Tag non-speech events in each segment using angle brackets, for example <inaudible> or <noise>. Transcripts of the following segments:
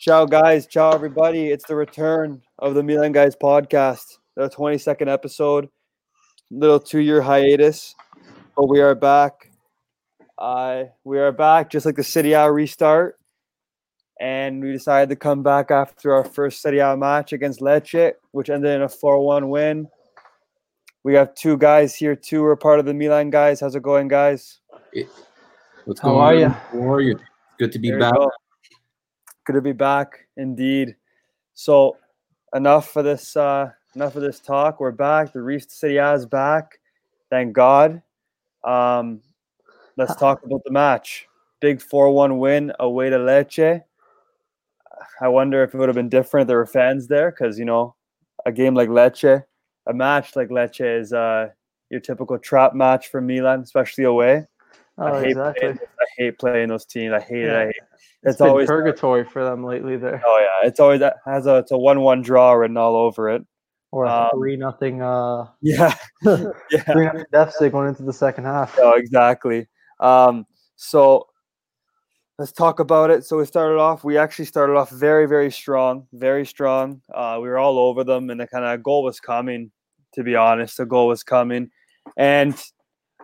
Ciao, guys. Ciao, everybody. It's the return of the Milan Guys podcast, the 22nd episode. Little two year hiatus, but we are back. Uh, we are back just like the Serie A restart. And we decided to come back after our first Serie A match against Lecce, which ended in a 4 1 win. We have two guys here, too, who are part of the Milan guys. How's it going, guys? What's How going are on? ya? How are you? Good to be There you back. Go. Good to be back, indeed. So, enough for this. Uh, enough of this talk. We're back. The Reef City is back. Thank God. Um, let's talk about the match. Big four-one win away to Lecce. I wonder if it would have been different if there were fans there, because you know, a game like Lecce, a match like Lecce is uh, your typical trap match for Milan, especially away. Oh, I hate exactly. playing, I hate playing those teams. I hate it. I hate. It's It's always purgatory for them lately there. Oh yeah, it's always that has a it's a one one draw written all over it. Or a um, three nothing uh <laughs> Yeah, three <laughs> yeah, nothing deficit going into the second half. no, exactly. Um, so let's talk about it. So we started off. We actually started off very very strong, very strong. Uh, we were all over them, and the kind of goal was coming. To be honest, the goal was coming, and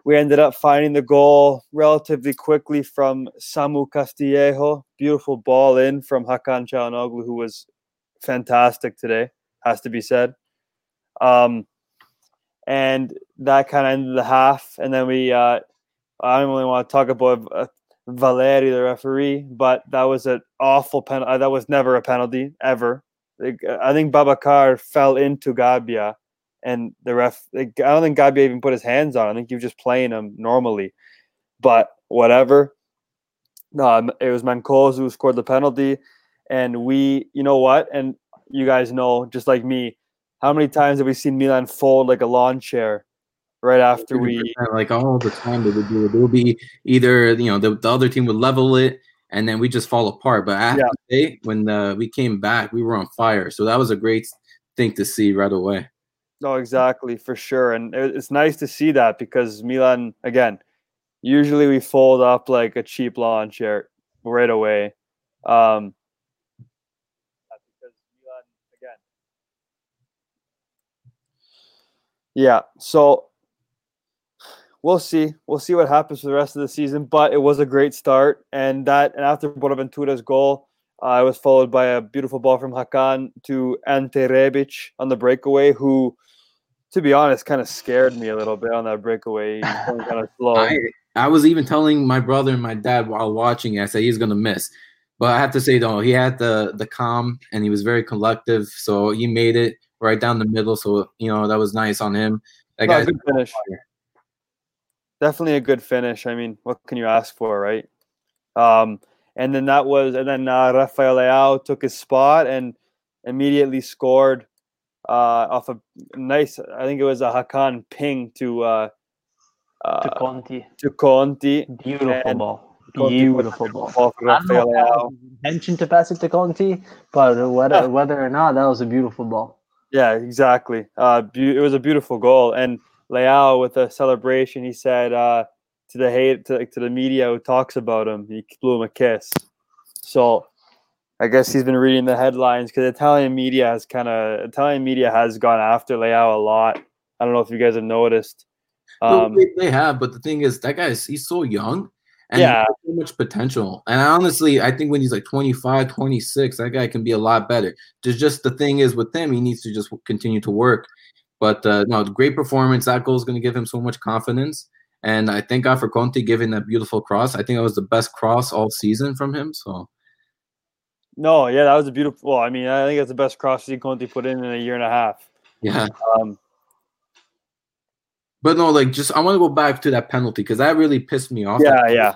we ended up finding the goal relatively quickly from Samu Castillejo. Beautiful ball in from Hakan Çalhanoğlu, who was fantastic today, has to be said. Um, and that kind of ended the half. And then we, uh, I don't really want to talk about uh, Valeri, the referee, but that was an awful penalty. That was never a penalty, ever. Uh, I think Babacar fell into Gabbia, and the ref, like, I don't think Gabbia even put his hands on. I think he was just playing him normally. But whatever. Um, it was Mancosu who scored the penalty. And we, you know what? And you guys know, just like me, how many times have we seen Milan fold like a lawn chair right after we? like all the time they would do it. It would be either you know the, the other team would level it and then we just fall apart. But after Yeah. when uh, we came back, we were on fire. So that was a great thing to see right away. No, exactly for sure, and it's nice to see that because Milan again. Usually we fold up like a cheap lawn chair right away. Um. Yeah, so we'll see. We'll see what happens for the rest of the season. But it was a great start, and that and after Bonaventura's goal, uh, it was followed by a beautiful ball from Hakan to Ante Rebic on the breakaway, who, to be honest, kind of scared me a little bit on that breakaway. Going kind of <laughs> slow. I I was even telling my brother and my dad while watching it, I said he's gonna miss. But I have to say though, he had the the calm and he was very collective. So he made it right down the middle. So you know that was nice on him. That No, guy's good finish. Definitely a good finish. I mean, what can you ask for, right? Um, and then that was, and then uh, Rafael Leao took his spot and immediately scored uh, off a nice. I think it was a Hakan ping to uh, To uh, Conti. to Conti. Beautiful and ball. Conti Beautiful ball. ball for I don't Rafael know if that Leao. intention to pass it to Conti, but whether Yeah. <laughs> whether or not that was a beautiful ball. Yeah, exactly. Uh, beau- it was a beautiful goal, and Leao with a celebration, he said uh, to the hate to, to the media who talks about him, he blew him a kiss. So, I guess he's been reading the headlines because Italian media has kind of Italian media has gone after Leao a lot. I don't know if you guys have noticed. Um, they, they have, but the thing is, that guy is he's so young and Yeah. he has so much potential. And honestly, I think when he's like 25, 26, that guy can be a lot better. Just just the thing is with him, he needs to just continue to work. But uh, no, great performance. That goal is going to give him so much confidence. And I thank God for Conti giving that beautiful cross. I think it was the best cross all season from him. So no, yeah, that was a beautiful. Well, I mean, I think that's the best cross Conti put in in a year and a half. yeah. Um, But no, like just I want to go back to that penalty because that really pissed me off. Yeah, yeah.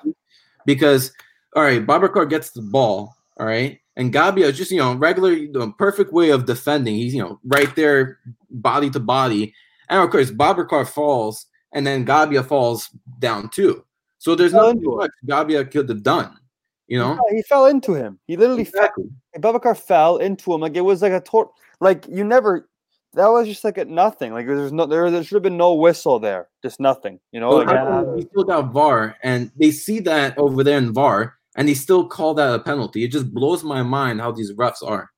Because all right, Babacar gets the ball, all right, and Gabbia is just you know regular, you know, perfect way of defending. He's you know right there, body to body, and of course Babacar falls, and then Gabbia falls down too. So there's nothing into much Gabbia could have done, you know. yeah, he fell into him. He literally fell Exactly. Babacar fell into him like it was like a tor- like you never that was just like a nothing like there's no there, there should have been no whistle there just nothing you know Well, like how come we still got VAR, and they see that over there in VAR, and they still call that a penalty. It just blows my mind how these refs are.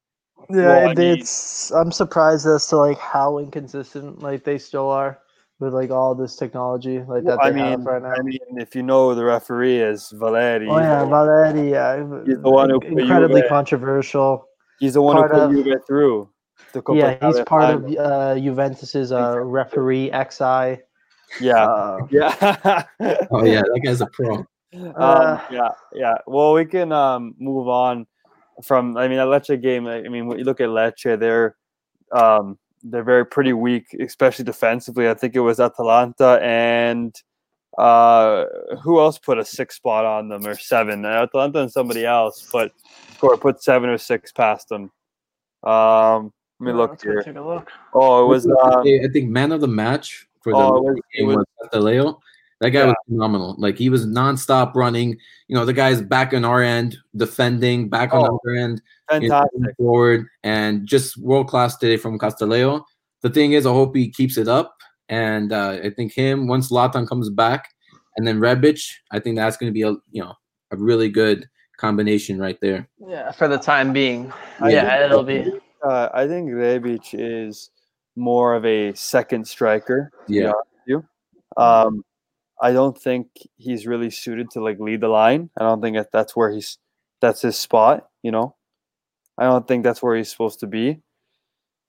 Yeah, Well, I mean- it's. I'm surprised as to like how inconsistent like they still are with like all this technology like that I they have mean, right now. I mean, if you know the referee is Valeri. oh yeah, Valeri, yeah, He's the one who incredibly Juve- controversial. he's the one who part put of- you through. the Coppa Yeah, he's Italia part of uh, Juventus's uh, referee XI. Yeah, Uh, <laughs> yeah. Oh yeah, that guy's a pro. Uh, um, yeah, yeah. Well, we can um, move on from. I mean, a Lecce game. I mean, when you look at Lecce, they're um, they're very pretty weak, especially defensively. I think it was Atalanta and uh, who else put a six spot on them or seven? Uh, Atalanta and somebody else, but score put seven or six past them. Um, let me look let's here. Take a look. Oh, it was. Uh, I think man of the match for the Oh, it was- it game was- was Castillejo. That guy Yeah. was phenomenal. Like he was nonstop running. You know, the guy's back on our end, defending, back on Oh, our end, fantastic. forward, and just world class today from Castillejo. The thing is, I hope he keeps it up. And uh, I think him once Zlatan comes back, and then Rebic, I think that's going to be a you know a really good combination right there. Yeah, for the time being. I yeah, think- it'll be. Uh, I think Rebic is more of a second striker. Yeah. you. Um, I don't think he's really suited to like lead the line. I don't think that that's where he's that's his spot. You know, I don't think that's where he's supposed to be.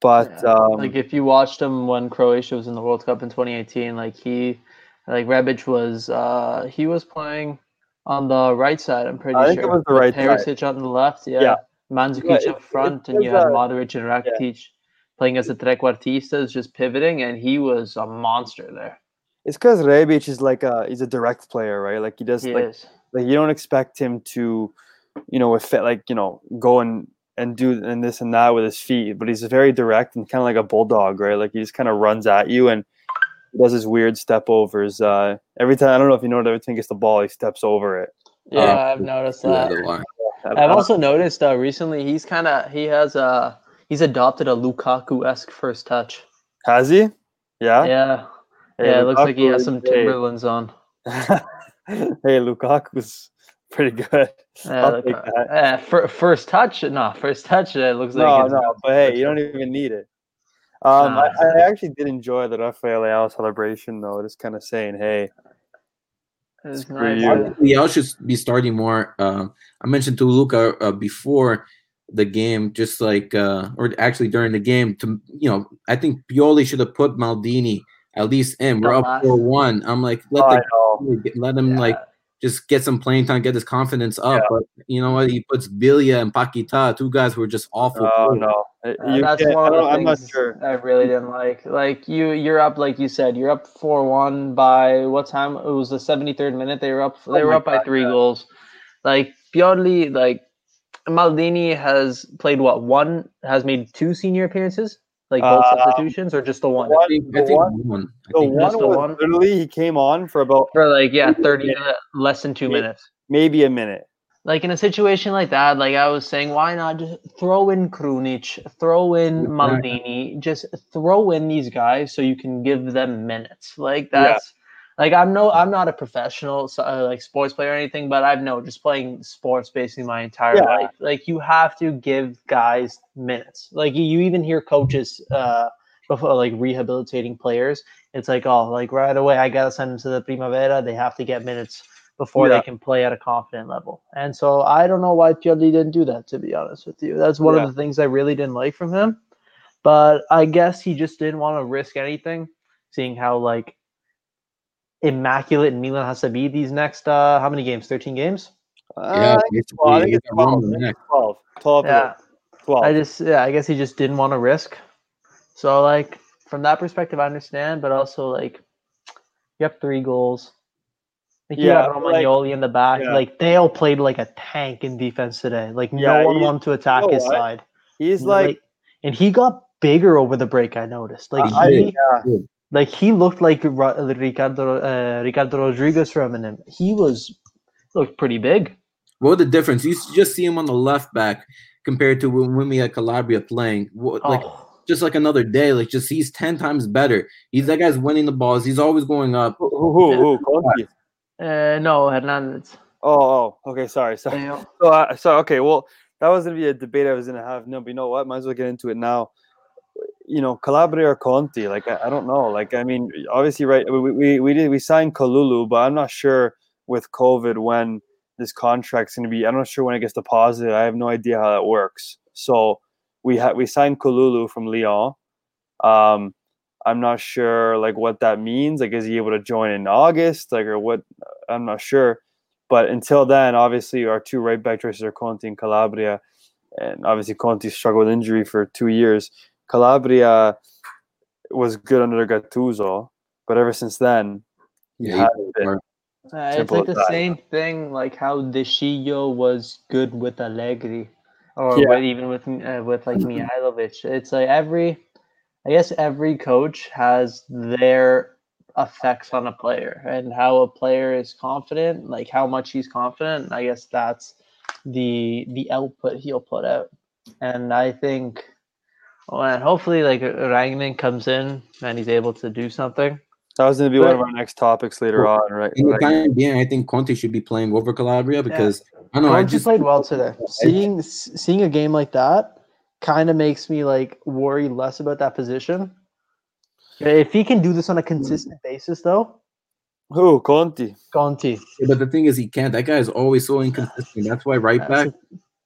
But Yeah, um, like if you watched him when Croatia was in the World Cup in 2018, like he, like Rebic was, uh, he was playing on the right side. I'm pretty I think it was the right side. On the left. Yeah. Yeah. Mandzukic Yeah, up front, and you had Modric and Rakitic playing as the trequartistas, just pivoting, and he was a monster there. It's because Rebic is like a he's a direct player, right? Like he does He like is. like you don't expect him to, you know, with fit like you know go and and do and this and that with his feet, but he's very direct and kind of like a bulldog, right? Like he just kind of runs at you and he does his weird step overs. Uh, every time I don't know if you know every time he gets the ball, he steps over it. Yeah, Uh, I've noticed that. I've also noticed uh, recently he's kind of he has uh he's adopted a Lukaku esque first touch. has he? Yeah. Yeah, Hey, yeah, it looks like he has some. Timberlands on. <laughs> hey, Lukaku's pretty good. <laughs> Yeah, I'll look, take uh, that. yeah, fir- first touch, no, first touch. It looks like No, no, but hey, you don't even need it. Um, Nah, I, I actually did enjoy the Rafael Leao celebration, though. Just kind of saying, hey, it's nice. you. I think Leao should be starting more. Um, I mentioned to Luca uh, before the game, just like, uh, or actually during the game, to you know, I think Pioli should have put Maldini at least in. We're up Dumbass. four one. I'm like, let oh, the let him Yeah. like just get some playing time, get his confidence up. Yeah. But you know what? He puts Biglia and Paqueta, two guys who were just awful. Oh players. no, Uh, Uh, that's can't- one of the I'm not things sure. I really didn't like. Like you, you're up, like you said, you're up four one by what time? It was the 73rd minute. They were up. They Oh were my up by three yeah. goals. Like Pioli, like Maldini has played what one has made two senior appearances, like both Um, substitutions, or just the one I think, I The think one- one. I The think one just the one? literally he came on for about for like yeah, 30 minute. uh, less than two Maybe- minutes. maybe a minute. Like in a situation like that, like I was saying, why not just throw in Krunic, throw in Exactly. Maldini, just throw in these guys so you can give them minutes. Like Yeah. Like I'm no, I'm not a professional so- uh, like sports player or anything, but I've no just playing sports basically my entire Yeah. life. Like you have to give guys minutes. Like you, you even hear coaches uh before like rehabilitating players. It's like oh, like right away I gotta send them to the Primavera. They have to get minutes before Yeah. they can play at a confident level. And so I don't know why Pioli didn't do that, to be honest with you. That's one Yeah. of the things I really didn't like from him. But I guess he just didn't want to risk anything, seeing how like immaculate Milan has to be these next uh how many games? 13 games? Yeah, Uh, I think it's 12. I think it's 12. Roma I think next. it's 12. 12. Yeah. 12. I just yeah, I guess he just didn't want to risk. So like from that perspective I understand, but also like you have three goals. Like you Yeah, have like- Romagnoli in the back. yeah. Like Theo played like a tank in defense today. Like Yeah, no one wanted to attack know his what? side. He's like, and he got bigger over the break. I noticed. Like I, he, yeah. Like he looked like Ricardo uh, Ricardo Rodriguez from him. He was looked pretty big. What the difference? You just see him on the left back compared to when, when we had Calabria playing. What, like oh, just like another day. Like just he's ten times better. He's that guy's winning the balls. He's always going up. Who, who, who, who? Uh, no, Hernandez. Oh, oh, okay. Sorry, sorry. You? So, uh, so okay. Well, that was gonna be a debate I was gonna have. No, but you know what? Might as well get into it now. You know, Calabria or Conti? Like, I, I don't know. Like, I mean, obviously, right? We we we did we signed Kalulu, but I'm not sure with COVID when this contract's gonna be. I'm not sure when it gets deposited. I have no idea how that works. So we had we signed Kalulu from Lyon. Um, I'm not sure like what that means. Like, is he able to join in August? Like, or what? I'm not sure. But until then, obviously, our two right back choices are Conti and Calabria, and obviously Conti struggled with injury for two years. Calabria was good under Gattuso, but ever since then, he Yeah, hasn't been. Uh, it's like the that. same thing, like how De Sciglio was good with Allegri, or Yeah. with, even with uh, with like <clears throat> Mihajlovic. It's like every, I guess every coach has their effects on a player and how a player is confident, like how much he's confident. I guess that's the the output he'll put out, and I think, well, and hopefully like uh, Rangnick comes in and he's able to do something. That was going to be one of our next topics later Well, on, right? In the Like, time being, I think Conti should be playing over Calabria because I don't know. I just played well today. Seeing s- seeing a game like that kind of makes me like worry less about that position. If he can do this on a consistent basis, though, who Conti? Conte. but the thing is, he can't. That guy is always so inconsistent. That's why right back.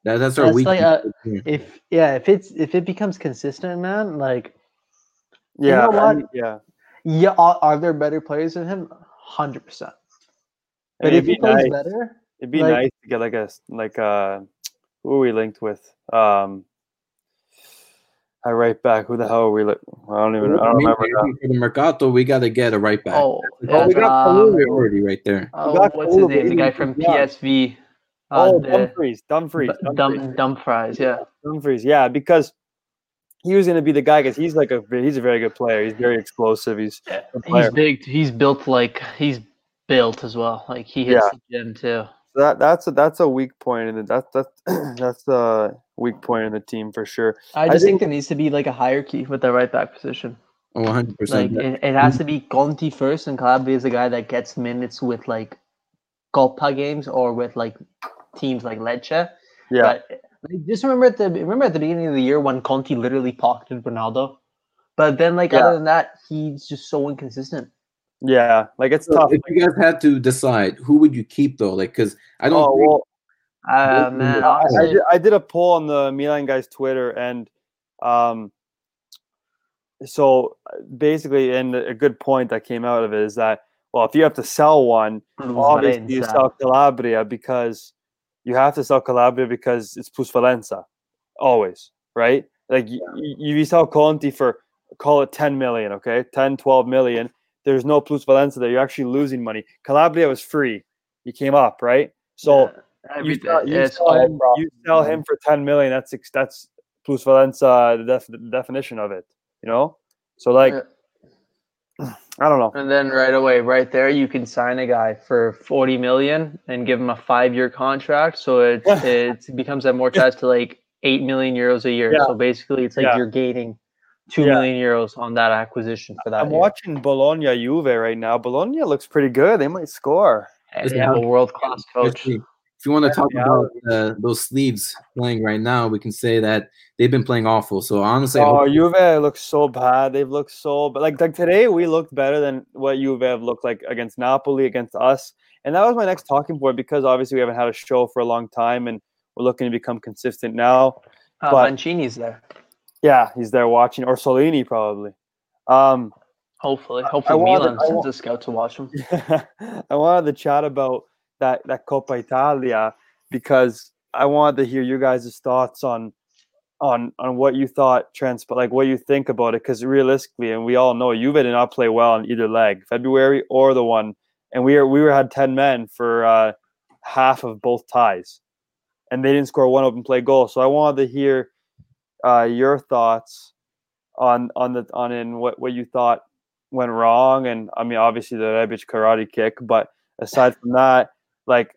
That, that's our that's weakness. like a- If yeah, if it's if it becomes consistent, man, like Yeah, know I what? mean, yeah. yeah, are, are there better players than him? Hundred percent. But It'd if he be plays nice. better, It'd be like- nice to get like a like uh who are we linked with? Um I right back. Who the hell are we? Li- I don't even. I don't remember. now. for the Mercato, we got to get a right back. oh, Oh, yeah, we got um, We're already right there. oh, got what's his name? The guy from Young. PSV. Oh, the- Dumfries, Dumfries, Dumfries, Dumfries, yeah. Dumfries. Yeah, because he was going to be the guy because he's like a he's a very good player. He's very explosive. He's a. He's big. He's built like he's built as well. Like he hits Yeah. the gym too. that that's a that's a weak point in the that's that's <clears throat> that's a weak point in the team for sure. I I just think think- there needs to be like a hierarchy with the right back position. Oh, 100 Like percent. it, it has to be Conti first, and Calabria is the guy that gets minutes with like Copa games or with like teams like Lecce. Yeah, But like, just remember at the remember at the beginning of the year when Conti literally pocketed Ronaldo. But then, like Yeah. other than that, he's just so inconsistent. yeah. Like it's So tough. if you guys had to decide, who would you keep though? Like, because I don't. Oh think- well, Uh, man, I- I did, I did a poll on the Milan guys Twitter and um so basically and a good point that came out of it is that well if you have to sell one obviously you sell Calabria because you have to sell Calabria because it's plusvalenza always right? Like you, you, sell Conti for call it 10 million okay? 10 12 million there's no plusvalenza there. You're actually losing money. Calabria was free. He came up right? So Yeah, you sell, you, sell him, you sell him for 10 million that's that's plusvalenza the, def, the definition of it you know? So like Yeah. I don't know And then right away, right there, you can sign a guy for forty million and give him a five-year contract. So it it becomes amortized to like eight million euros a year. Yeah. So basically, it's like Yeah. you're gaining two Yeah. million euros on that acquisition for that. I'm year. watching Bologna Juve right now Bologna looks pretty good they might score And they have a world-class coach. Especially If you want to talk Yeah. about uh, those sleeves playing right now, we can say that they've been playing awful. So honestly, oh hope- Juve looks so bad they've looked so but like like today we looked better than what Juve have looked like against Napoli against us and that was my next talking point because obviously we haven't had a show for a long time and we're looking to become consistent now Uh, But- Mancini's there. yeah he's there watching Orsolini probably um Hopefully, I hopefully Milan I sends wa- a scout to watch him. <laughs> I wanted to chat about that that Coppa Italia because I wanted to hear you guys' thoughts on on on what you thought trans like what you think about it because realistically and we all know Juve did not play well on either leg February or the one and we were we were had 10 men for uh half of both ties and they didn't score one open play goal so I wanted to hear uh your thoughts on on the on in what what you thought went wrong and I mean obviously the Rebic karate kick but aside from that like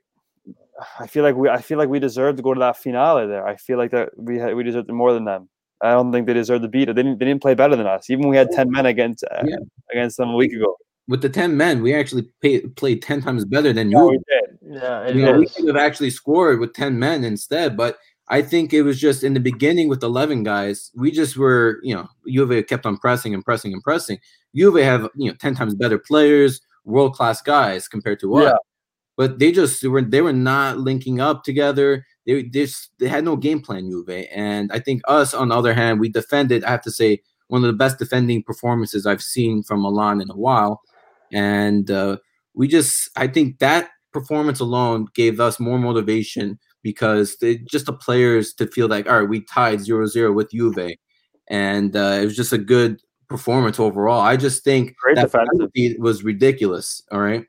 I feel like we I feel like we deserve to go to that finale there. I feel like that we had, we deserved it more than them. I don't think they deserve to beat it. They didn't they didn't play better than us. Even when we had ten men against uh, Yeah. against them a week ago. with the ten men, we actually pay, played ten times better than Yeah, you. we did. Yeah, You know, we could have actually scored with 10 men instead, but I think it was just in the beginning with 11 guys, we just were, you know, Juve kept on pressing and pressing and pressing. Juve have, you know, 10 times better players, world class guys compared to us. Yeah. But they just they were they were not linking up together. They they just they had no game plan, Juve. And I think us, on the other hand, we defended, I have to say, one of the best defending performances I've seen from Milan in a while. And uh, we just I think that performance alone gave us more motivation because they, just the players to feel like all right we tied 0-0 with Juve and uh, it was just a good performance overall I just think Great that penalty was ridiculous all right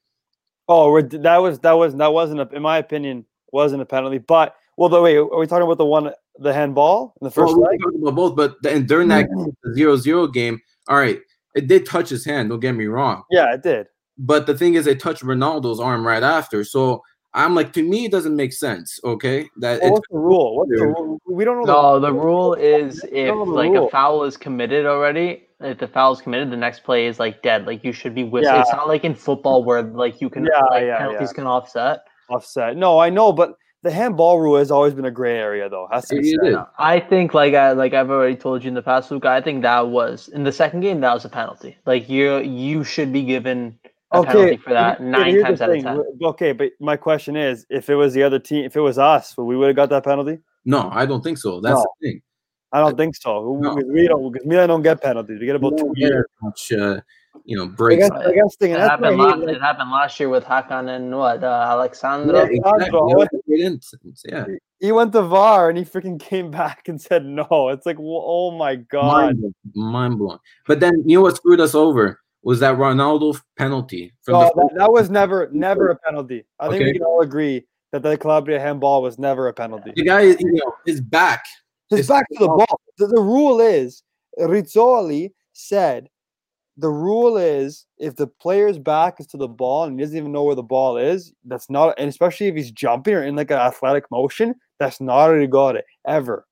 Oh, we're, that was that was that wasn't a, in my opinion wasn't a penalty. But well, the wait, are we talking about the one the handball in the first well, we leg? can talk about both but then during that mm. 0-0 game all right it did touch his hand don't get me wrong Yeah, it did. but the thing is it touched Ronaldo's arm right after so I'm like to me it doesn't make sense okay that Well, it's what's the rule? What's the rule? We don't know. No, the rule is if the like rule. a foul is committed already, if the foul is committed, the next play is like dead. Like you should be whistling. It's not like in football where like you can Yeah, like yeah, penalties yeah. can offset. offset. No, I know, but the handball rule has always been a gray area, though. Has to be It said. I think like I like I've already told you in the past, Luke. I think that was in the second game. That was a penalty. Like you you should be given a penalty for that here- nine here's times out of ten. Okay, but my question is, if it was the other team, if it was us, would we would have got that penalty. no I don't think so that's No. the thing I don't think so. No. We, we don't because Milan don't get penalties. We get about two years. much uh, you know I breaks guess, I guess thinking It happened, last, like, it happened last year with Hakan and what uh, Alexandra. Yeah, Yeah, exactly. bro, That was what- a great instance, Yeah, he went to VAR and he freaking came <laughs> back and said no. It's like, oh my god. mind blowing, mind blowing. But then you know what screwed us over was that Ronaldo penalty from No, the that, that was never, never a penalty. I think we can all agree that the Calabria handball was never a penalty. the guy. You know, his back. It's- back to the ball. The, the rule is Rizzoli said the rule is if the player's back is to the ball and he doesn't even know where the ball is, that's not and especially if he's jumping or in like an athletic motion, that's not a rigore ever.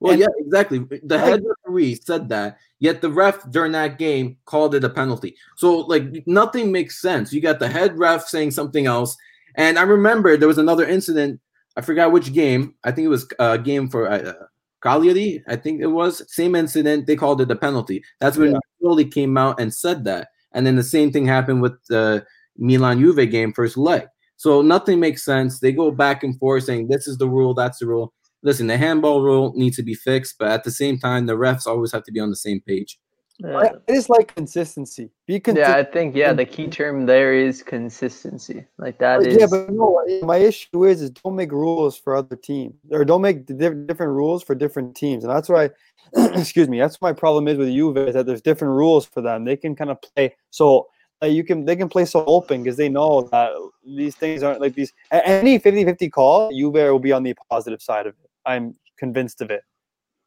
Well, And- yeah, exactly. The head referee said that, yet the ref during that game called it a penalty. So, like, nothing makes sense. You got the head ref saying something else, and I remember there was another incident. I forgot which game. I think it was a game for uh, Cagliari. I think it was same incident. They called it a penalty. That's when Yeah. Pioli came out and said that, and then the same thing happened with the Milan Juve game first leg. So nothing makes sense. They go back and forth saying this is the rule, that's the rule listen, the handball rule needs to be fixed, but at the same time, the refs always have to be on the same page. Yeah. I, I just like consistency. Be Yeah, I think yeah, the key term there is consistency. Like that yeah, but no, my issue is is don't make rules for other teams or don't make different rules for different teams, and that's why. <clears throat> excuse me. That's my problem is with Juve is that there's different rules for them. They can kind of play so. Uh, you can they can play so open because they know that these things aren't like these any 50-50 call Juve will be on the positive side of it i'm convinced of it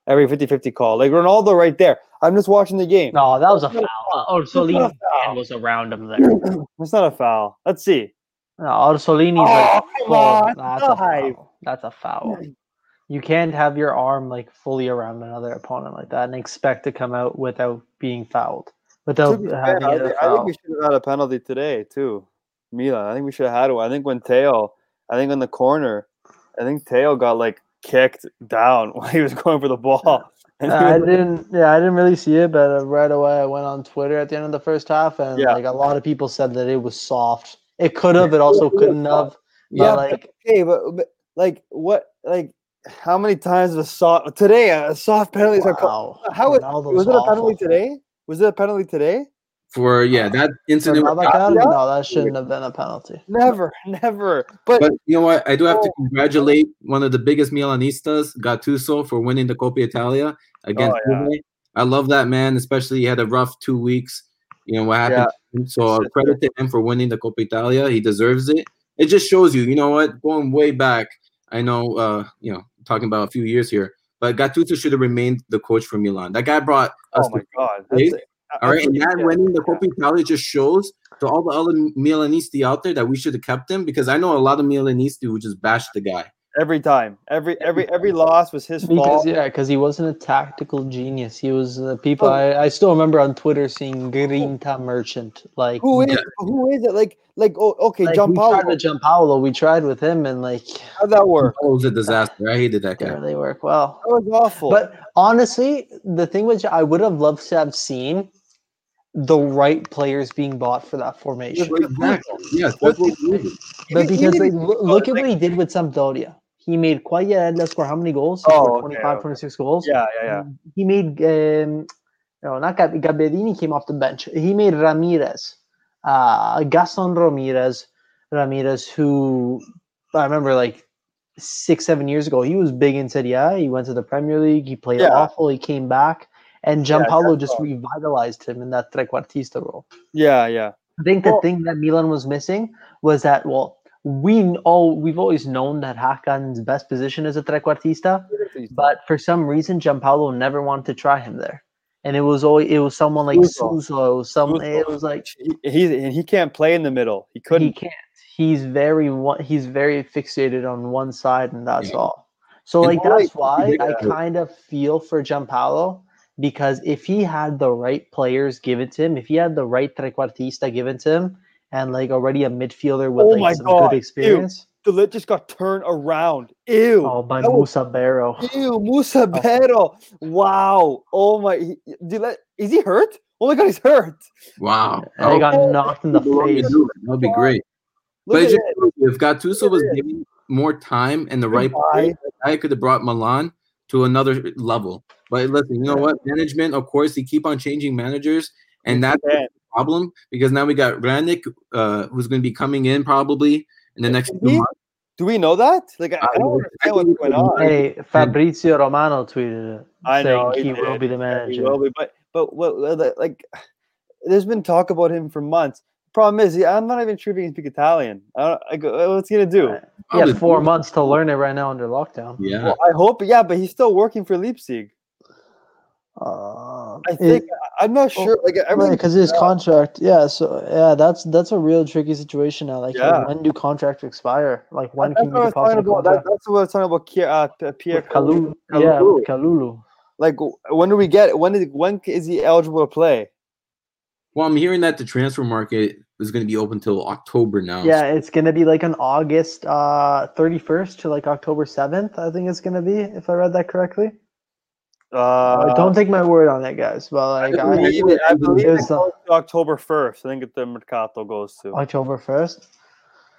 every 50-50 call like ronaldo right there i'm just watching the game no, that was a It's not a foul. foul. Oh, it's not a Orsolini's foul. hand was around him there. <clears throat> it's not a foul let's see No, Orsolini's Oh, like, oh, on, that's a foul. That's a foul. You can't have your arm like fully around another opponent like that and expect to come out without being fouled. Without To be fair, having I, a think, I foul. think we should have had a penalty today too Milan. I think we should have had one. I think when Theo, I think on the corner, I think Theo got like kicked down <laughs> while he was going for the ball. <laughs> And he I didn't. Yeah, I didn't really see it, but uh, right away I went on Twitter at the end of the first half, and Yeah. like a lot of people said that it was soft. It could have, it also couldn't have. Yeah, like okay, but, but like what? Like how many times was soft today? A soft penalty. is a call- wow, How was, was it a penalty today? Was it a penalty today? For yeah, that incident. with Babacar? Yeah. No, that shouldn't have been a penalty. Never, never. But, But you know what? I do have to Oh. congratulate one of the biggest Milanistas, Gattuso, for winning the Coppa Italia against Oh, yeah. Juve. I love that man, especially he had a rough two weeks. You know what happened? to him. So It's- credit to him for winning the Coppa Italia. He deserves it. It just shows you, you know what? Going way back, I know, uh, you know, talking about a few years here, but Gattuso should have remained the coach for Milan. That guy brought us oh my to god, place. that's, All right, and that winning the. Coppa Italia just shows to all the other Milanisti out there that we should have kept him because I know a lot of Milanisti who just bashed the guy. Every time. Every every every loss was his Because fault. yeah, because he wasn't a tactical genius. He was uh, people. Oh. I, I still remember on Twitter seeing Grinta Merchant. Like Who is Yeah. who is it? Like like oh, okay, like, John we tried Paulo. with Giampaolo. We tried with him, and like How'd that work? It was a disaster. I hated that there guy. they work well. That was awful. But honestly, the thing which I would have loved to have seen the right players being bought for that formation. Exactly. Yes, that's what we. But because like, look at what he did with Sampdoria. He made Quagliarella score how many goals? He Oh, scored okay, 25, okay. 26 goals. yeah, yeah, yeah. He made um, no, not Gab- Gabbiadini came off the bench. He made Ramirez, uh, Gaston Ramirez, Ramirez, who I remember like six, seven years ago, he was big in Serie A. He went to the Premier League. He played Yeah. awful. He came back, and Yeah, Giampaolo that's just revitalized him in that trequartista role. Yeah, yeah. I think the thing that Milan was missing was that well, we kn- all we've always known that Hakan's best position is a trequartista, but for some reason Giampaolo never wanted to try him there, and it was always it was someone like Suso. Suso. Some Suso. it was like he, he he can't play in the middle. He he couldn't. He can't. He's very one. He's very fixated on one side, and that's Yeah. all. So And like that's right, why I kind of feel for Giampaolo because if he had the right players given to him, if he had the right trequartista given to him, and like already a midfielder with Oh like my some God, good ew. experience. The lid just got turned around. Ew. Oh, by That was- Barrow. Ew, Musa oh. Bero. Wow. Oh my. Did let, is he hurt? Oh my God, he's hurt. Wow. And he got Oh, knocked in the face. That face. would be great. Look But just it. shows you, if Gattuso was at given more time and the right Goodbye. player, I could have brought Milan to another level. But listen, you know what? Management, of course, they keep on changing managers, and that's the Man, problem because now we got Rangnick, uh, who's going to be coming in probably in the next Is few months. Do we know that? Like, I, I I don't know understand what's going on. Hey, Fabrizio Romano tweeted it, I know, saying he he, will be the Yeah, he will be, but but what what- like there's been talk about him for months. Problem is, I'm not even sure if he can speak Italian. I don't, I what's he gonna do? Right. Probably- Yeah, four months to learn it right now under lockdown. Yeah. Well, I hope, yeah, but he's still working for Leipzig. Uh, I think I'm not sure. Like everything, because his contract, yeah. So yeah, that's that's a real tricky situation now. Like, Yeah. when do contracts expire? Like, when that's can what I you deposit about. That, that's what I was talking about. Kier, uh, Pierre Kalulu, Kalulu. yeah, Kalulu. Like, when do we get? When is when is he eligible to play? Well, I'm hearing that the transfer market is going to be open till October now. Yeah, it's gonna be like an August uh thirty first to like October seventh. I think it's gonna be if I read that correctly. Uh, don't take my word on it, guys. But like, I I, believe it, I believe it goes to October first. I think the Mercato goes to. October first.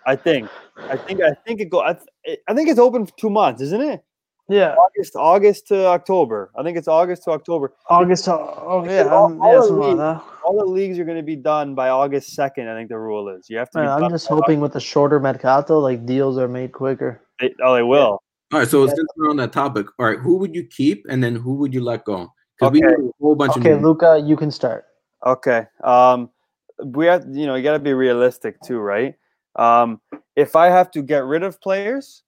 I think. I think. I think it go. I, th- I think it's open for two months, isn't it? Yeah, August, August to October. I think it's August to October. August. Oh yeah, all- all yeah, the leagues- that. All the leagues are going to be done by August second. I think the rule is. You have to. Be Man, I'm just hoping with the shorter mercato, like deals are made quicker. They, oh, they will. All right. So Yeah. since we're on that topic, all right, who would you keep and then who would you let go? Because we Okay. a whole bunch Okay, of names. Luca, you can start. Okay. Um, we have. You know, you got to be realistic too, right? Um, if I have to get rid of players,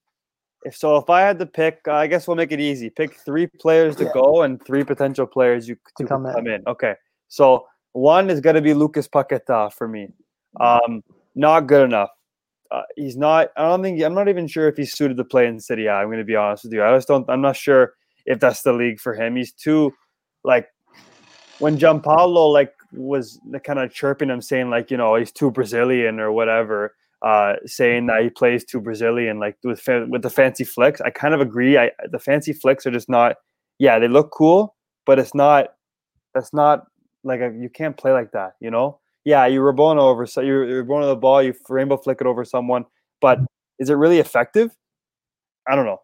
if so, if I had to pick, uh, I guess we'll make it easy. Pick three players to Yeah. go and three potential players you To to come come, in. in. Okay. So one is going to be Lucas Paqueta for me. Um, not good enough. Uh, he's not. I don't think. I'm not even sure if he's suited to play in City. I'm going to be honest with you. I just don't. I'm not sure if that's the league for him. He's too like when Giampaolo like was kind of chirping him, saying like you know he's too Brazilian or whatever. Uh, saying that he plays too Brazilian, like with fa- with the fancy flicks. I kind of agree. I the fancy flicks are just not. Yeah, they look cool, but it's not. That's not like a, you can't play like that. You know. Yeah, you Rabona over so you Rabona the ball, you rainbow flick it over someone, but mm-hmm. is it really effective? I don't know.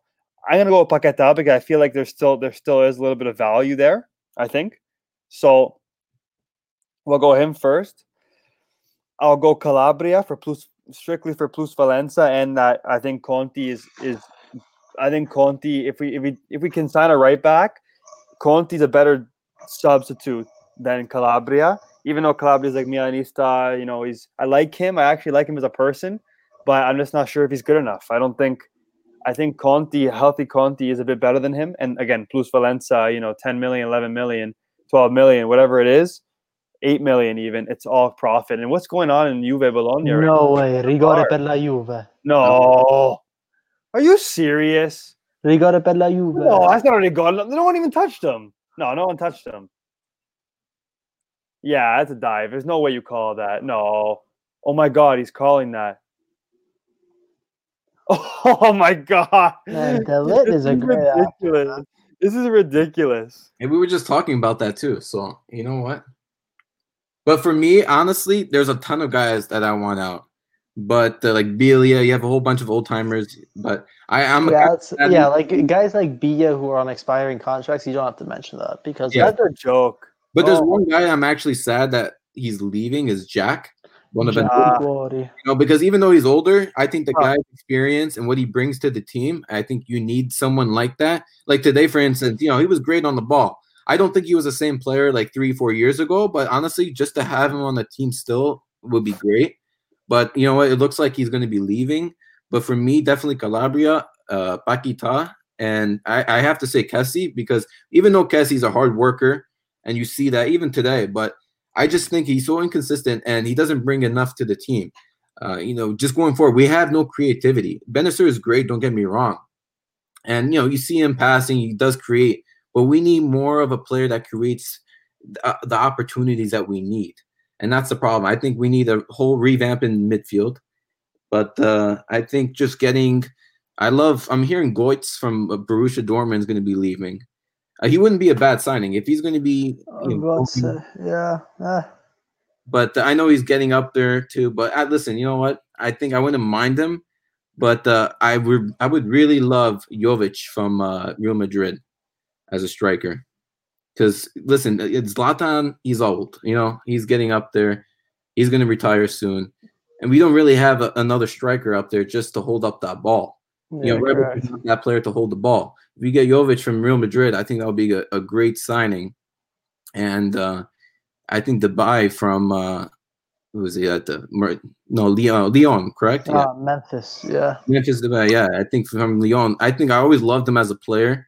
I'm gonna go with Paqueta because I feel like there's still there still is a little bit of value there. I think so. We'll go him first. I'll go Calabria for plus strictly for plusvalenza, and that I think Conti is is. I think Conti, if we if we if we can sign a right back, Conti's a better substitute than Calabria. Even though Calabria's like Milanista, you know, he's I like him. I actually like him as a person, but I'm just not sure if he's good enough. I don't think. I think Conti, healthy Conti, is a bit better than him. And again, plusvalenza, you know, 10 million, 11 million, 12 million, whatever it is, 8 million even, it's all profit. And what's going on in Juve Bologna? right No way, rigore per la Juve. No. Are you serious? Rigore per la Juve. No, that's not already gone. No one even touched him. No, no one touched him. Yeah, that's a dive. There's no way you call that. No. Oh my god, he's calling that. <laughs> Oh my god. Man, the lit is a This great actor, ridiculous. This is ridiculous. And we were just talking about that too. So you know what? But for me, honestly, there's a ton of guys that I want out. But uh, like Biglia, you have a whole bunch of old timers. But I, I'm yeah, it's, I'm- yeah, like guys like Bia who are on expiring contracts, you don't have to mention that because Yeah. That's a joke. But there's Oh. one guy I'm actually sad that he's leaving is Jack. One of the Jack. you know because even though he's older, I think the Huh. guy's experience and what he brings to the team, I think you need someone like that. Like today, for instance, you know he was great on the ball. I don't think he was the same player like three, four years ago. But honestly, just to have him on the team still would be great. But you know what? It looks like he's going to be leaving. But for me, definitely Calabria, uh, Paqueta, and I, I have to say Kessie because even though Kessie's a hard worker, and you see that even today, but I just think he's so inconsistent and he doesn't bring enough to the team. Uh, you know, just going forward, we have no creativity. Bennacer is great, don't get me wrong. And you know, you see him passing, he does create, but we need more of a player that creates the, uh, the opportunities that we need. And that's the problem. I think we need a whole revamp in midfield. But uh, I think just getting, I love. I'm hearing Götze from uh, Borussia Dortmund is going to be leaving. Uh, he wouldn't be a bad signing if he's going to be. know, But, uh, yeah, eh. but I know he's getting up there too. But uh, listen, you know what? I think I wouldn't mind him, but uh, I would I would really love Jovic from uh, Real Madrid as a striker. Because listen, uh, it's Zlatan. He's old. You know, he's getting up there. He's going to retire soon, and we don't really have a, another striker up there just to hold up that ball. You know, Yeah, is not that player to hold the ball. If you get Jovic from Real Madrid, I think that would be a, a great signing. And uh, I think the buy from uh, who was he at the no Leon Leon correct? Yeah, Uh, Memphis, yeah. Memphis Depay. Yeah, I think from Leon. I think I always loved him as a player.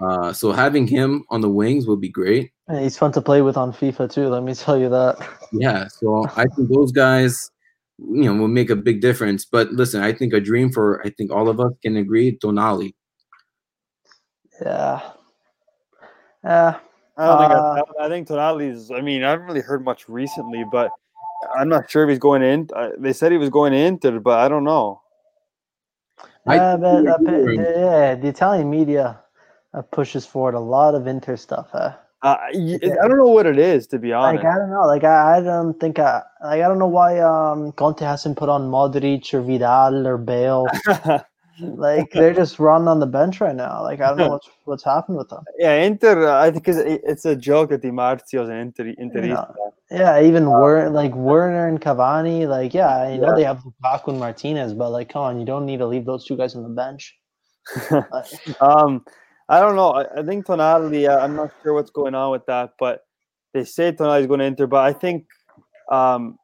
Uh, so having him on the wings would be great. And he's fun to play with on FIFA too. Let me tell you that. Yeah, so I think those guys, you know, will make a big difference. But listen, I think a dream for I think all of us can agree, Tonali. Yeah. Yeah. I don't think Uh, I, I think Tonali's. I mean, I haven't really heard much recently, but I'm not sure if he's going in. Uh, they said he was going to Inter, but I don't know. I Yeah, but uh, we're but, doing- yeah, the Italian media uh, pushes forward a lot of Inter stuff. Uh, Uh, I don't know what it is, to be honest. like. I don't know, like I, I don't think I like I don't know why um Conte hasn't put on Modric or Vidal or Bale. <laughs> like they're just run on the bench right now. Like I don't know what's what's happened with them. yeah, Inter. Uh, I think it's, it's a joke that Di Marzio's an Inter. Interista. Yeah, even Wer- like Werner and Cavani. Like yeah, I know Yeah. they have Lukaku and Martinez, but like come on, you don't need to leave those two guys on the bench. <laughs> Um, I don't know. I, I think Tonali. Uh, I'm not sure what's going on with that, but they say Tonali's going to Inter. But I think um,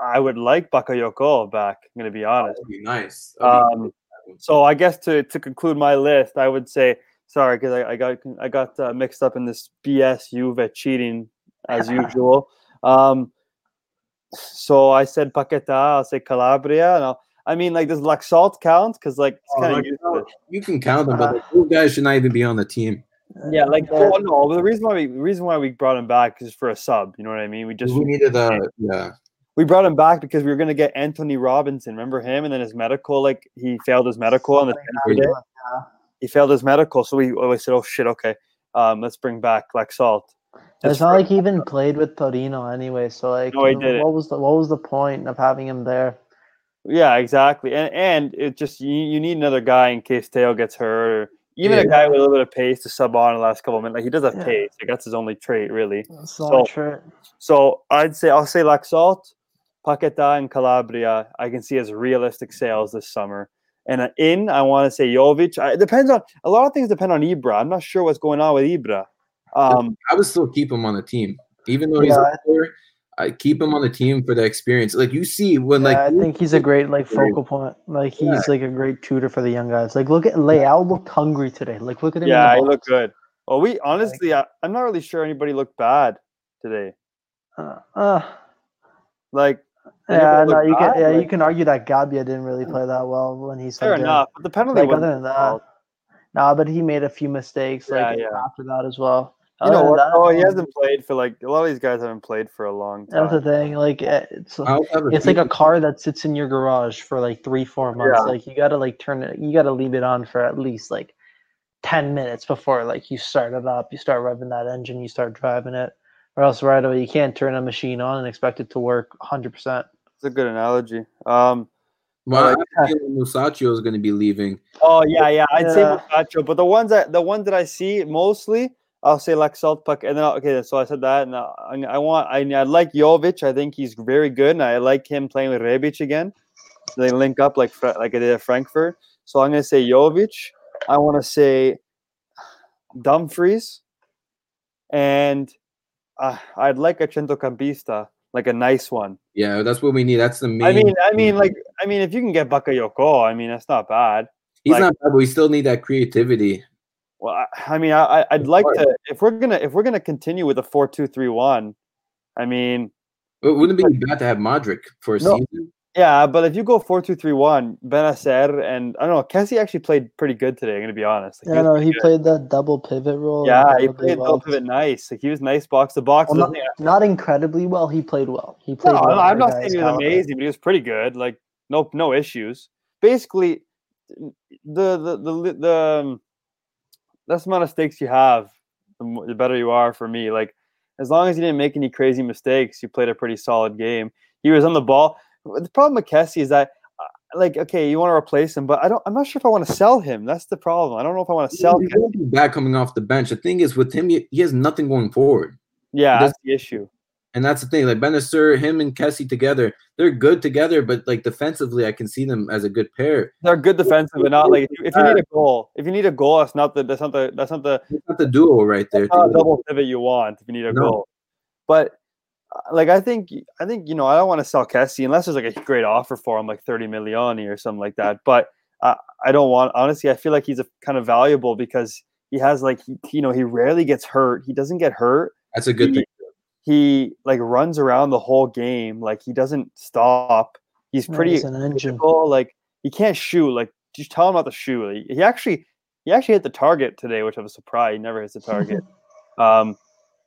I would like Bakayoko back. I'm going to be honest. Be nice. Be Um, so I guess to to conclude my list, I would say sorry because I, I got I got uh, mixed up in this BS Juve cheating as <laughs> usual. Um, so I said Paqueta. I'll say Calabria. And I'll, I mean, like, does Laxalt count? Because like it's Oh, kind like, of useless. you can count them, but like, those guys should not even be on the team. Yeah, like Yeah. oh, no, but the reason why we the reason why we brought him back is for a sub. You know what I mean? We just we needed a yeah. we brought him back because we were gonna get Antonee Robinson. Remember him? And then his medical, like he failed his medical on the Yeah. tenth day. He failed his medical, so we always said, "Oh shit, okay, um, let's bring back Laxalt." It's not like he even played with Torino anyway. So like, No, you know, what was the what was the point of having him there? Yeah, exactly. And and it just you, you need another guy in case Theo gets hurt, or even Yeah. a guy with a little bit of pace to sub on in the last couple of minutes. Like he does have Yeah. pace. Like that's his only trait, really. That's So- not true. So I'd say I'll say Laxalt, Paqueta, and Calabria. I can see as realistic sales this summer. And uh, in, I want to say Jovic. I, it depends on a lot of things. Depend on Ibra. I'm not sure what's going on with Ibra. Um, I would still keep him on the team, even though he's Yeah. up there. I keep him on the team for the experience. Like you see when like I think he's a great like focal point. Like he's Yeah. like a great tutor for the young guys. Like look at Leao looked hungry today. Like look at him. yeah, he box. looked good. Well, we honestly, I, I'm not really sure anybody looked bad today. Uh, uh, Like Yeah, no, look you can. bad, Yeah, you can argue that Gabbia didn't really play that well when he Fair subbed enough. But the penalty Like was other than that, nah, but he made a few mistakes Yeah, like yeah. after that as well. You know what? that, Oh, he hasn't played for like a lot of these guys haven't played for a long time. That's the thing. Like eh, it's I also have a it's like a car that sits in your garage for like three, four months. Yeah. Like you gotta like turn it. You gotta leave it on for at least like ten minutes before like you start it up. You start revving that engine. You start driving it, or else right away you can't turn a machine on and expect it to work hundred percent. It's a good analogy. Um, Well, Uh, I feel Musacchio is going to be leaving. oh yeah, yeah. I'd say Yeah. But the ones that the ones that I see mostly, I'll say like Salt Puck, and then I'll- okay. So I said that, and I, I want I, I like Jovic. I think he's very good, and I like him playing with Rebic again. They link up like like I did at Frankfurt. So I'm gonna say Jovic. I want to say Dumfries, and uh, I'd like a centrocampista, like a nice one. Yeah, that's what we need. That's the main. I mean, I mean, like, I mean, if you can get Bakayoko, I mean, that's not bad. he's like- not bad, but we still need that creativity. Well, I, I mean, I, I- I'd like to if we're gonna if we're gonna continue with a four two three one. I mean, It wouldn't be bad to have Modric for a No. season. yeah, but if you go four two three one, Bennacer and I don't know, Kessie actually played pretty good today. I'm gonna be honest. Like, Yeah, was no, he good. played that double pivot role. Yeah, he played well. both of it nice. Like he was nice box to box. Well, not, thing- not incredibly well. He played well. He played No, well. I'm not saying he was caliber. amazing, but he was pretty good. Like no no issues. Basically, the the the the, the um, less amount of stakes you have, the, mo- the better you are for me. Like as long as you didn't make any crazy mistakes, you played a pretty solid game. He was on the ball. The problem with Kessie is that. uh, Like okay, you want to replace him, but I don't. I'm not sure if I want to sell him. That's the problem. I don't know if I want to sell. He won't be bad coming off the bench. The thing is, with him, he, he has nothing going forward. Yeah, He that's the issue. And that's the thing. Like Bennacer, him and Kessie together, they're good together, but like defensively, I can see them as a good pair. They're good defensive, but not like if you, need a goal. If you need a goal, that's not the that's not the that's not the It's not the duo right there. That's not a double pivot you want if you need a No. goal. But uh, like I think I think you know I don't want to sell Kessie unless there's like a great offer for him like 30 million or something like that. But uh, I don't want honestly I feel like he's a kind of valuable because he has like he, you know he rarely gets hurt. He doesn't get hurt. That's a good He- thing. He like runs around the whole game. Like he doesn't stop. He's pretty he's an engine. physical, Like he can't shoot. Like just tell him not to shoot. Like, he actually he actually hit the target today, which I was surprised. He never hits the target. <laughs> um,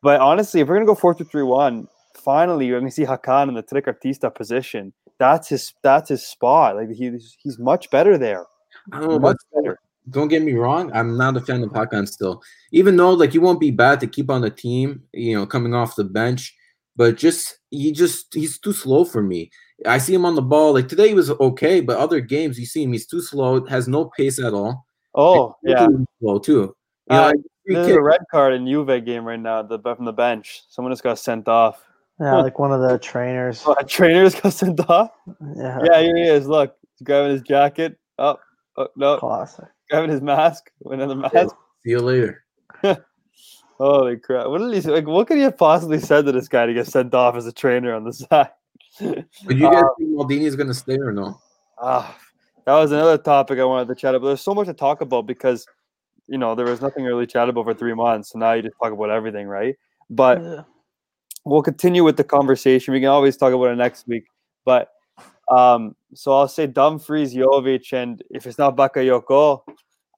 but honestly, if we're gonna go four four two three one, finally you're gonna see Hakan in the trequartista position. That's his that's his spot. Like he's he's much better there. I Much better. Don't get me wrong. I'm not a fan of Hakan still. Even though like he won't be bad to keep on the team, you know, coming off the bench, but just he just he's too slow for me. I see him on the ball. Like today he was okay, but other games you see him, he's too slow, has no pace at all. Oh And yeah. physically slow too. You know, Uh, like, free There's a red card in Juve game right now. The from the bench. Someone just got sent off. Yeah, like one of the trainers. <laughs> Oh, a trainer just got sent off. Yeah, Yeah, here he is. Look, he's grabbing his jacket. Oh, oh no, classic. Grabbing his mask. Went in the mask. See you later. <laughs> Holy crap! What did he say? Like, what could he have possibly said to this guy to get sent off as a trainer on the <laughs> side? But you guys think Maldini is gonna stay or no? Ah, that was another topic I wanted to chat about. There's so much to talk about because, you know, there was nothing really chat about for three months. So now you just talk about everything, right? But Yeah. we'll continue with the conversation. We can always talk about it next week. But um, so I'll say Dumfries, Jovic, and if it's not Bakayoko,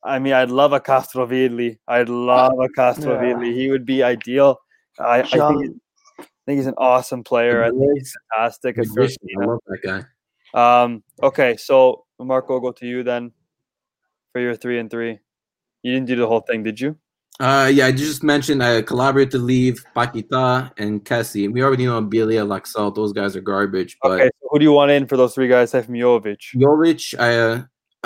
I mean, I'd love a Castrovilli. I'd love a Castrovilli. He would be ideal. I, I, think, I think he's an awesome player. I think he's fantastic. at Magician, I love that guy. Um, okay, so Marco, I'll go to you then for your three and three. You didn't do the whole thing, did you? Uh, yeah, I just mentioned I collaborate to leave Paqueta and Kessie. We already know Biglia, Laxalt, those guys are garbage. But Okay, so who do you want in for those three guys? Aside from Jovic, Jovic, I uh,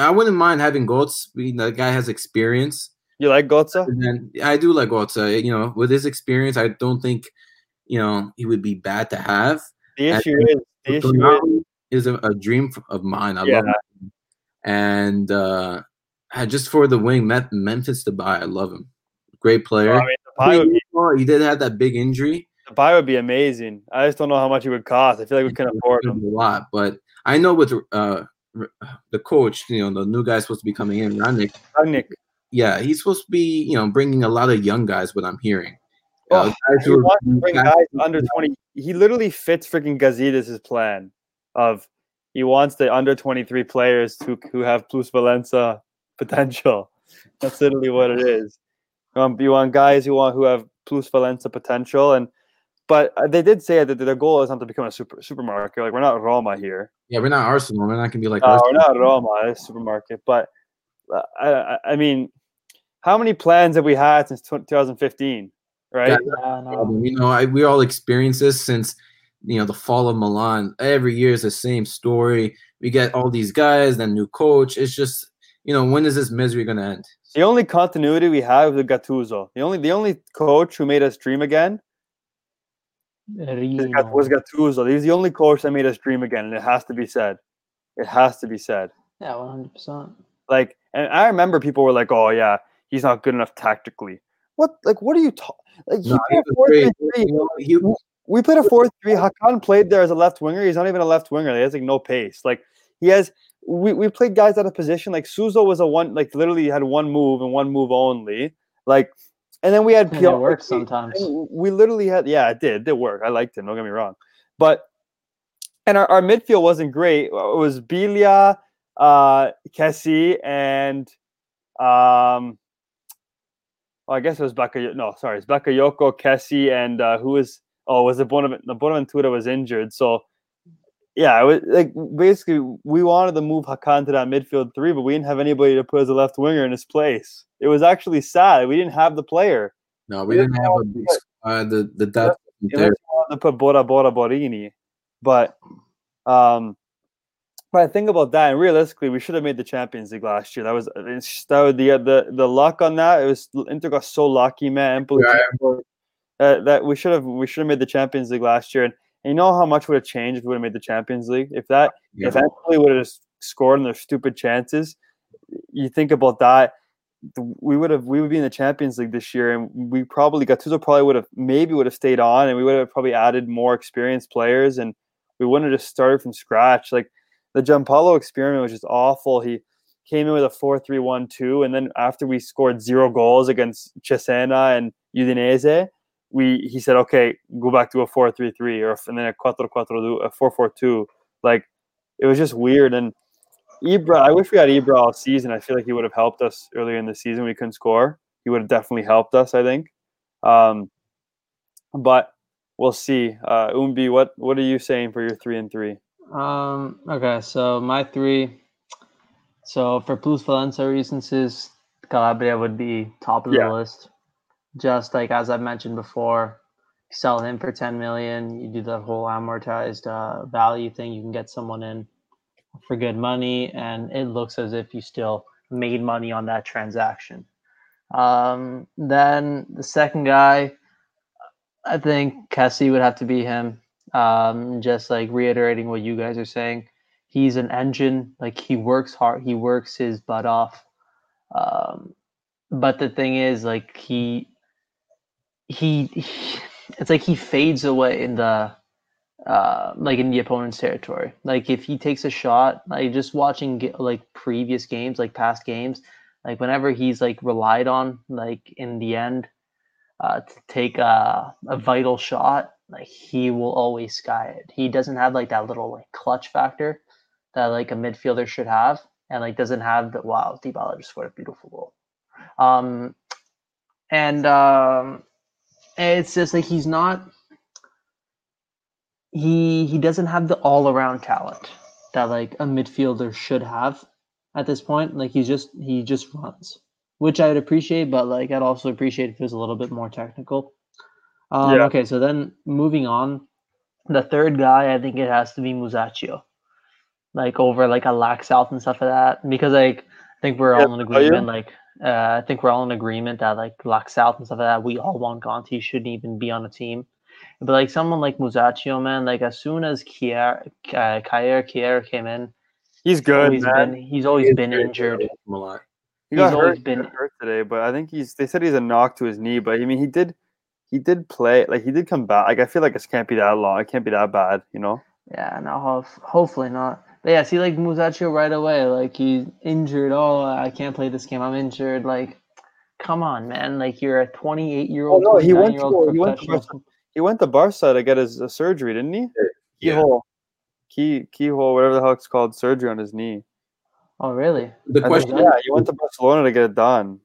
I wouldn't mind having Götze. I mean, That guy has experience. you like Götze? And I do like Götze. uh, You know, with his experience, I don't think you know he would be bad to have. The And- issue is the issue is is a, a dream of mine. I Yeah. love him. And uh, just for the wing, Met- Memphis to buy. I love him. Great player. I mean, would be he did have that big injury. the buy would be amazing. I just don't know how much it would cost. I feel like we can afford him a lot, but I know with uh, the coach, you know, the new guy supposed to be coming in, Rangnick. Nick, Yeah, he's supposed to be, you know, bringing a lot of young guys. What I'm hearing, Oh, Uh, guys he wants to bring guys under twenty. He literally fits freaking Gazidis' plan. of he wants the under 23 players who who have plusvalenza potential. <laughs> That's literally what it is. You want, you want guys who want who have plusvalenza potential, and but uh, they did say that their goal is not to become a super supermarket. Like we're not Roma here. Yeah, we're not Arsenal. We're not gonna be like No, Arsenal. we're not Roma, it's a supermarket. But uh, I, I, I mean, how many plans have we had since 2015? Right? Yeah. Yeah, no. You know, I, we all experienced this since you know the fall of Milan. Every year is the same story. We get all these guys, then new coach. It's just you know when is this misery gonna end? The only continuity we have is Gattuso. The only the only coach who made us dream again is Rino. Gat- was Gattuso. He's the only coach that made us dream again, and it has to be said. It has to be said. Yeah, one hundred percent. Like, and I remember people were like, "Oh yeah, he's not good enough tactically." What? Like, what are you talking? Like, he No, played a 4-3-3. You know, he, We played a four-three. Hakan played there as a left winger. He's not even a left winger. He has like no pace. Like he has. We, we played guys out of position. Like Suso was a one. Like literally had one move and one move only. Like, and then we had And it works sometimes. we literally had yeah it did it did work i liked him don't get me wrong but and our, our midfield wasn't great it was Biglia, uh Kessie and um well, I guess it was Baka no sorry it's Bakayoko Kessie and uh who was oh was it Bonaventura was injured so yeah was like basically we wanted to move Hakan to that midfield three but we didn't have anybody to put as a left winger in his place it was actually sad we didn't have the player no, we didn't have a big uh, the the depth there. you to put Bora Bora Borini. But um but I think about that, and realistically, we should have made the Champions League last year. That was that was the the the luck on that. It was Inter got so lucky, man. Empoli- Uh, that we should have we should have made the Champions League last year, and, and you know how much would have changed if we would have made the Champions League if that if Yeah. Empoli would have scored in their stupid chances. You think about that, we would have we would be in the Champions League this year, and we probably Gattuso probably would have maybe would have stayed on, and we would have probably added more experienced players, and we wouldn't have just started from scratch. Like the Giampaolo experiment was just awful. He came in with a 4-3-1-2, and then after we scored zero goals against Cesena and Udinese, we he said, okay, go back to a 4-3-3 or and then a 4-4-2, a 4-4-2. Like it was just weird and. Ibra, I wish we had Ibra all season. I feel like he would have helped us earlier in the season. We couldn't score. He would have definitely helped us. I think. Um, but we'll see. Uh, Umbi, what what are you saying for your three and three? Um. Okay. So my three. So for plusvalenza reasons, Calabria would be top of Yeah. the list. Just like as I've mentioned before, sell him for ten million. You do the whole amortized uh, value thing. You can get someone in for good money, and it looks as if you still made money on that transaction. Um, then the second guy, I think Kessie would have to be him. Um, just like reiterating what you guys are saying, he's an engine. Like he works hard, he works his butt off. Um, but the thing is, like he, he, he it's like he fades away in the, uh, like in the opponent's territory. Like if he takes a shot, like just watching like previous games, like past games, like whenever he's like relied on, like in the end, uh, to take a, a vital shot, like he will always sky it. He doesn't have like that little like clutch factor that like a midfielder should have, and like doesn't have the wow. Dybala just scored a beautiful goal. Um, and um, it's just like he's not. He he doesn't have the all around talent that like a midfielder should have at this point. Like he's just he just runs which I'd appreciate, but like I'd also appreciate if it was a little bit more technical. Um, Yeah. Okay, so then moving on, the third guy I think it has to be Musacchio, like over like a Laxalt and stuff like that, because like I think we're Yeah, all in agreement. Like uh, I think we're all in agreement that like Laxalt and stuff like that, we all want Conti shouldn't even be on a team. But like someone like Musacchio, man, like as soon as Kjaer, uh, Kjaer, Kjaer came in, He's good, always man. been, he's always He's been injured. good. A lot. He he's got always hurt, been- got hurt today, but I think he's. They said he's a knock to his knee, but I mean, he did, he did play. Like he did come back. Like I feel like it can't be that long. It can't be that bad, you know. Yeah, no, ho- hopefully not. But yeah, see, like Musacchio right away, like he's injured. Oh, I can't play this game. I'm injured. Like, come on, man. Like you're a 28 year old. Oh, no, he went to- he went to professional. He went to Barca to get his uh, surgery, didn't he? Yeah. Keyhole. key keyhole, whatever the hell it's called, surgery on his knee. Oh, really? The I think, question, yeah, he went to Barcelona to get it done.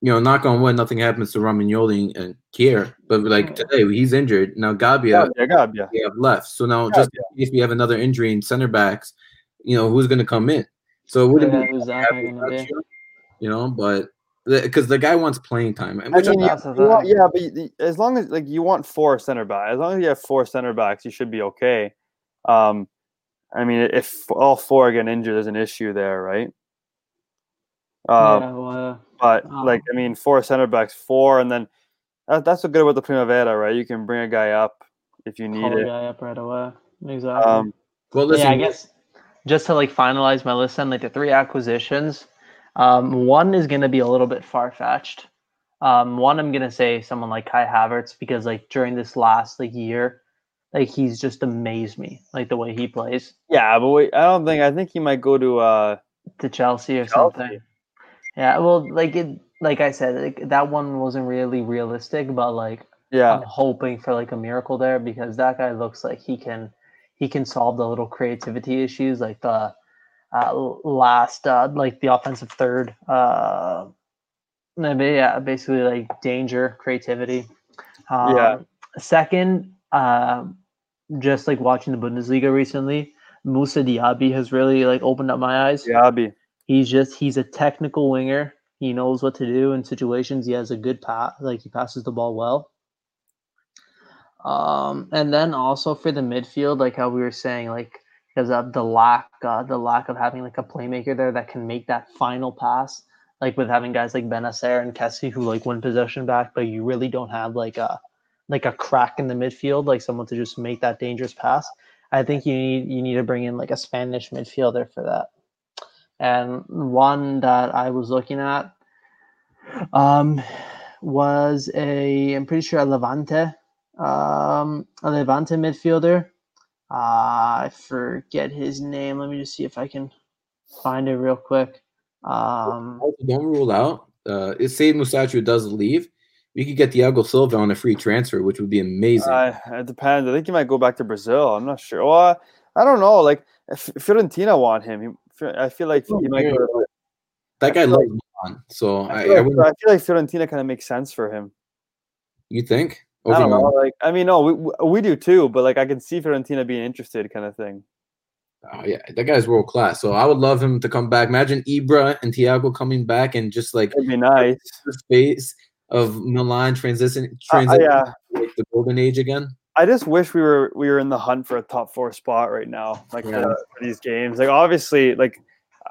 you know, knock on wood, nothing happens to Romagnoli and Kjaer, but like today he's injured. Now Gabbia, Yeah, yeah, yeah. we have left. So now, Yeah, just in case we have another injury in center backs, you know, who's going to come in? So it wouldn't Yeah, be who's that be? you know, but because the guy wants playing time, I mean, I, you, you want, yeah, but you- as long as like you want four center backs, as long as you have four center backs, you should be okay. Um, I mean, if all four get injured, there's an issue there, right? Um, yeah, well, But Um, like, I mean, four center backs, four, and then that, that's what good about the Primavera, right? You can bring a guy up if you need call it. guy up right away. Exactly. Um, well, listen, yeah, I guess just to like finalize my list and like the three acquisitions, um, one is gonna be a little bit far fetched. Um, one I'm gonna say someone like Kai Havertz because like during this last like year, like he's just amazed me, like the way he plays yeah, but wait, I don't think I think he might go to. uh to Chelsea or Chelsea. something. Yeah, well, like it, like I said, like that one wasn't really realistic, but like Yeah, I'm hoping for like a miracle there because that guy looks like he can he can solve the little creativity issues like the uh, last uh, like the offensive third uh maybe yeah basically like danger creativity. Um, Yeah. second um just like watching the Bundesliga recently Moussa Diaby has really like opened up my eyes. Diaby. he's just he's a technical winger. He knows what to do in situations. He has a good pass like he passes the ball well um and then also for the midfield like how we were saying like because of the lack uh, the lack of having like a playmaker there that can make that final pass like with having guys like Bennacer and Kessie who like win possession back but you really don't have like a like a crack in the midfield like someone to just make that dangerous pass. I think you need you need to bring in like a Spanish midfielder for that. And one that I was looking at um, was a I'm pretty sure a Levante um, a Levante midfielder. Uh, I forget his name. Let me just see if I can find it real quick. Um, don't rule out. Uh, if say Musacchio does leave, we could get Thiago Silva on a free transfer, which would be amazing. Uh, it depends. I think he might go back to Brazil. I'm not sure. Well, I don't know. Like if Fiorentina want him, he, I feel like he might go. To, that guy I feel loves Milan, so I I, feel, I like, wouldn't, I feel like Fiorentina kind of makes sense for him. you think? I don't know. Like I mean, no, we we- we do too. But like I can see Fiorentina being interested, kind of thing. Oh, yeah, that guy's world class. So I would love him to come back. Imagine Ibra and Thiago coming back and just like It'd be nice. the space of Milan transition, Uh, uh yeah, like, the golden age again. I just wish we were we were in the hunt for a top four spot right now, like Yeah. for, for these games. Like obviously, like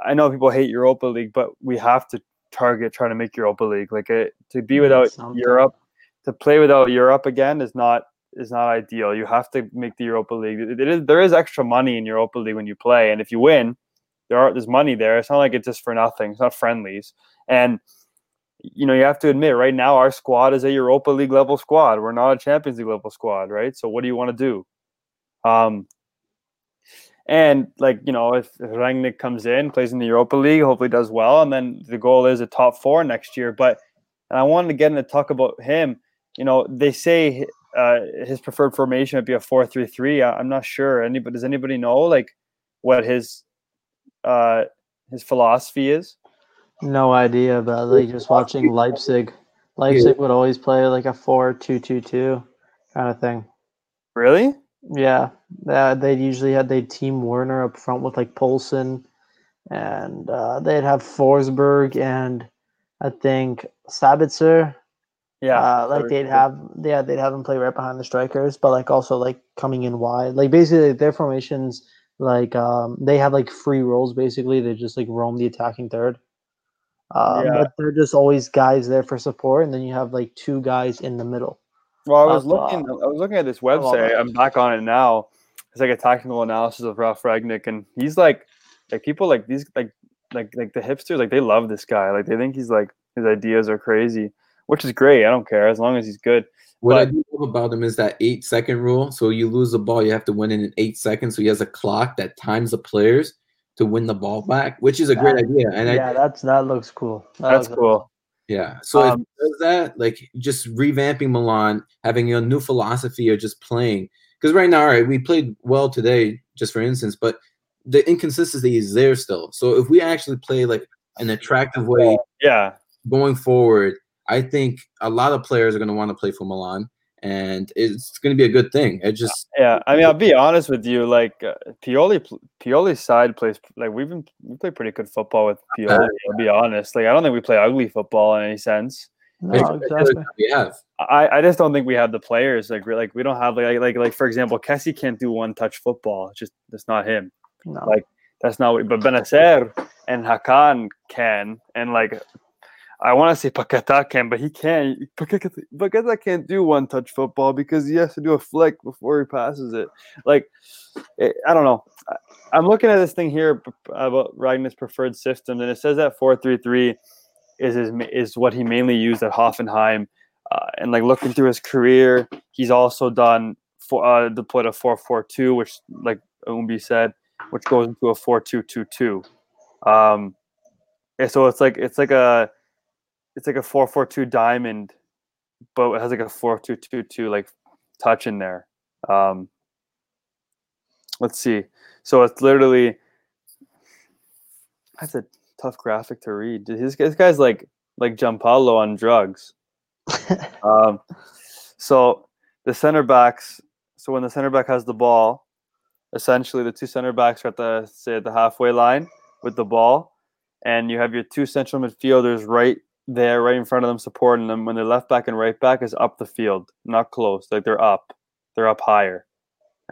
I know people hate Europa League, but we have to target trying to make Europa League. Like it, to be Yeah, without something. Europe, to play without Europe again is not is not ideal. You have to make the Europa League. There is extra money in Europa League when you play, and if you win, there are there's money there. It's not like it's just for nothing. It's not friendlies, and you know you have to admit right now our squad is a Europa League level squad. We're not a Champions League level squad, right? So what do you want to do? Um, and like you know, if Rangnick comes in, plays in the Europa League, hopefully does well, and then the goal is a top four next year. But and I wanted to get into talk about him. You know, they say uh, his preferred formation would be a four-three-three. I'm not sure. Anybody does anybody know like what his uh, his philosophy is? no idea, but like just watching Leipzig. Leipzig would always play like a four-two-two-two kind of thing. Really? Yeah, uh, they usually had they team Werner up front with like Poulsen, and uh, they'd have Forsberg and I think Sabitzer. Yeah. uh, like they'd have yeah they'd have them play right behind the strikers, but like also like coming in wide. Like basically their formations like um they have like free roles basically. They just like roam the attacking third. Um, Yeah. But they're just always guys there for support, and then you have like two guys in the middle. Well, I was of, uh, looking. I was looking at this website. I'm back on it now. It's like a technical analysis of Ralf Rangnick, and he's like, like people like these, like, like, like the hipsters, like they love this guy. Like they think he's like his ideas are crazy, which is great. I don't care as long as he's good. What I do love about him is that eight second rule. So you lose the ball, you have to win it in eight seconds. So he has a clock that times the players to win the ball back, which is a great idea. And yeah, I, that's that looks cool. That That's looks cool. yeah, so if Um, he does that, like just revamping Milan, having a new philosophy of just playing. Because right now, all right, we played well today, just for instance, but the inconsistency is there still. So if we actually play like an attractive way Yeah, going forward, I think a lot of players are going to want to play for Milan, and it's going to be a good thing. It just yeah. I mean, I'll be honest with you. Like uh, Pioli, Pioli's side plays like we've been we play pretty good football with Pioli. I'll be honest. Like I don't think we play ugly football in any sense. No, it's the players exactly. that we have. I, I just don't think we have the players. Like we like we don't have like like like for example, Kessie can't do one touch football. It's just that's not him. No. Like that's not what. But Bennacer and Hakan can, and like I want to say Paqueta can, but he can't. Paqueta, can't do one touch football because he has to do a flick before he passes it. Like it, I don't know. I, I'm looking at this thing here about Rangnick's preferred system, and it says that four three three is his, is what he mainly used at Hoffenheim. Uh, and like looking through his career, he's also done for uh, deployed a four four two, which like Umbi said, which goes into a four two two two. Um, and so it's like it's like a it's like a four four two diamond, but it has like a four two two two like touch in there. Um, let's see. So it's literally that's a tough graphic to read. This, this guy's like like Giampaolo on drugs. <laughs> Um, so the center backs. So when the center back has the ball, essentially the two center backs are at the say at the halfway line with the ball, and you have your two central midfielders right there, right in front of them, supporting them. When their left back and right back is up the field, not close, like they're up, they're up higher.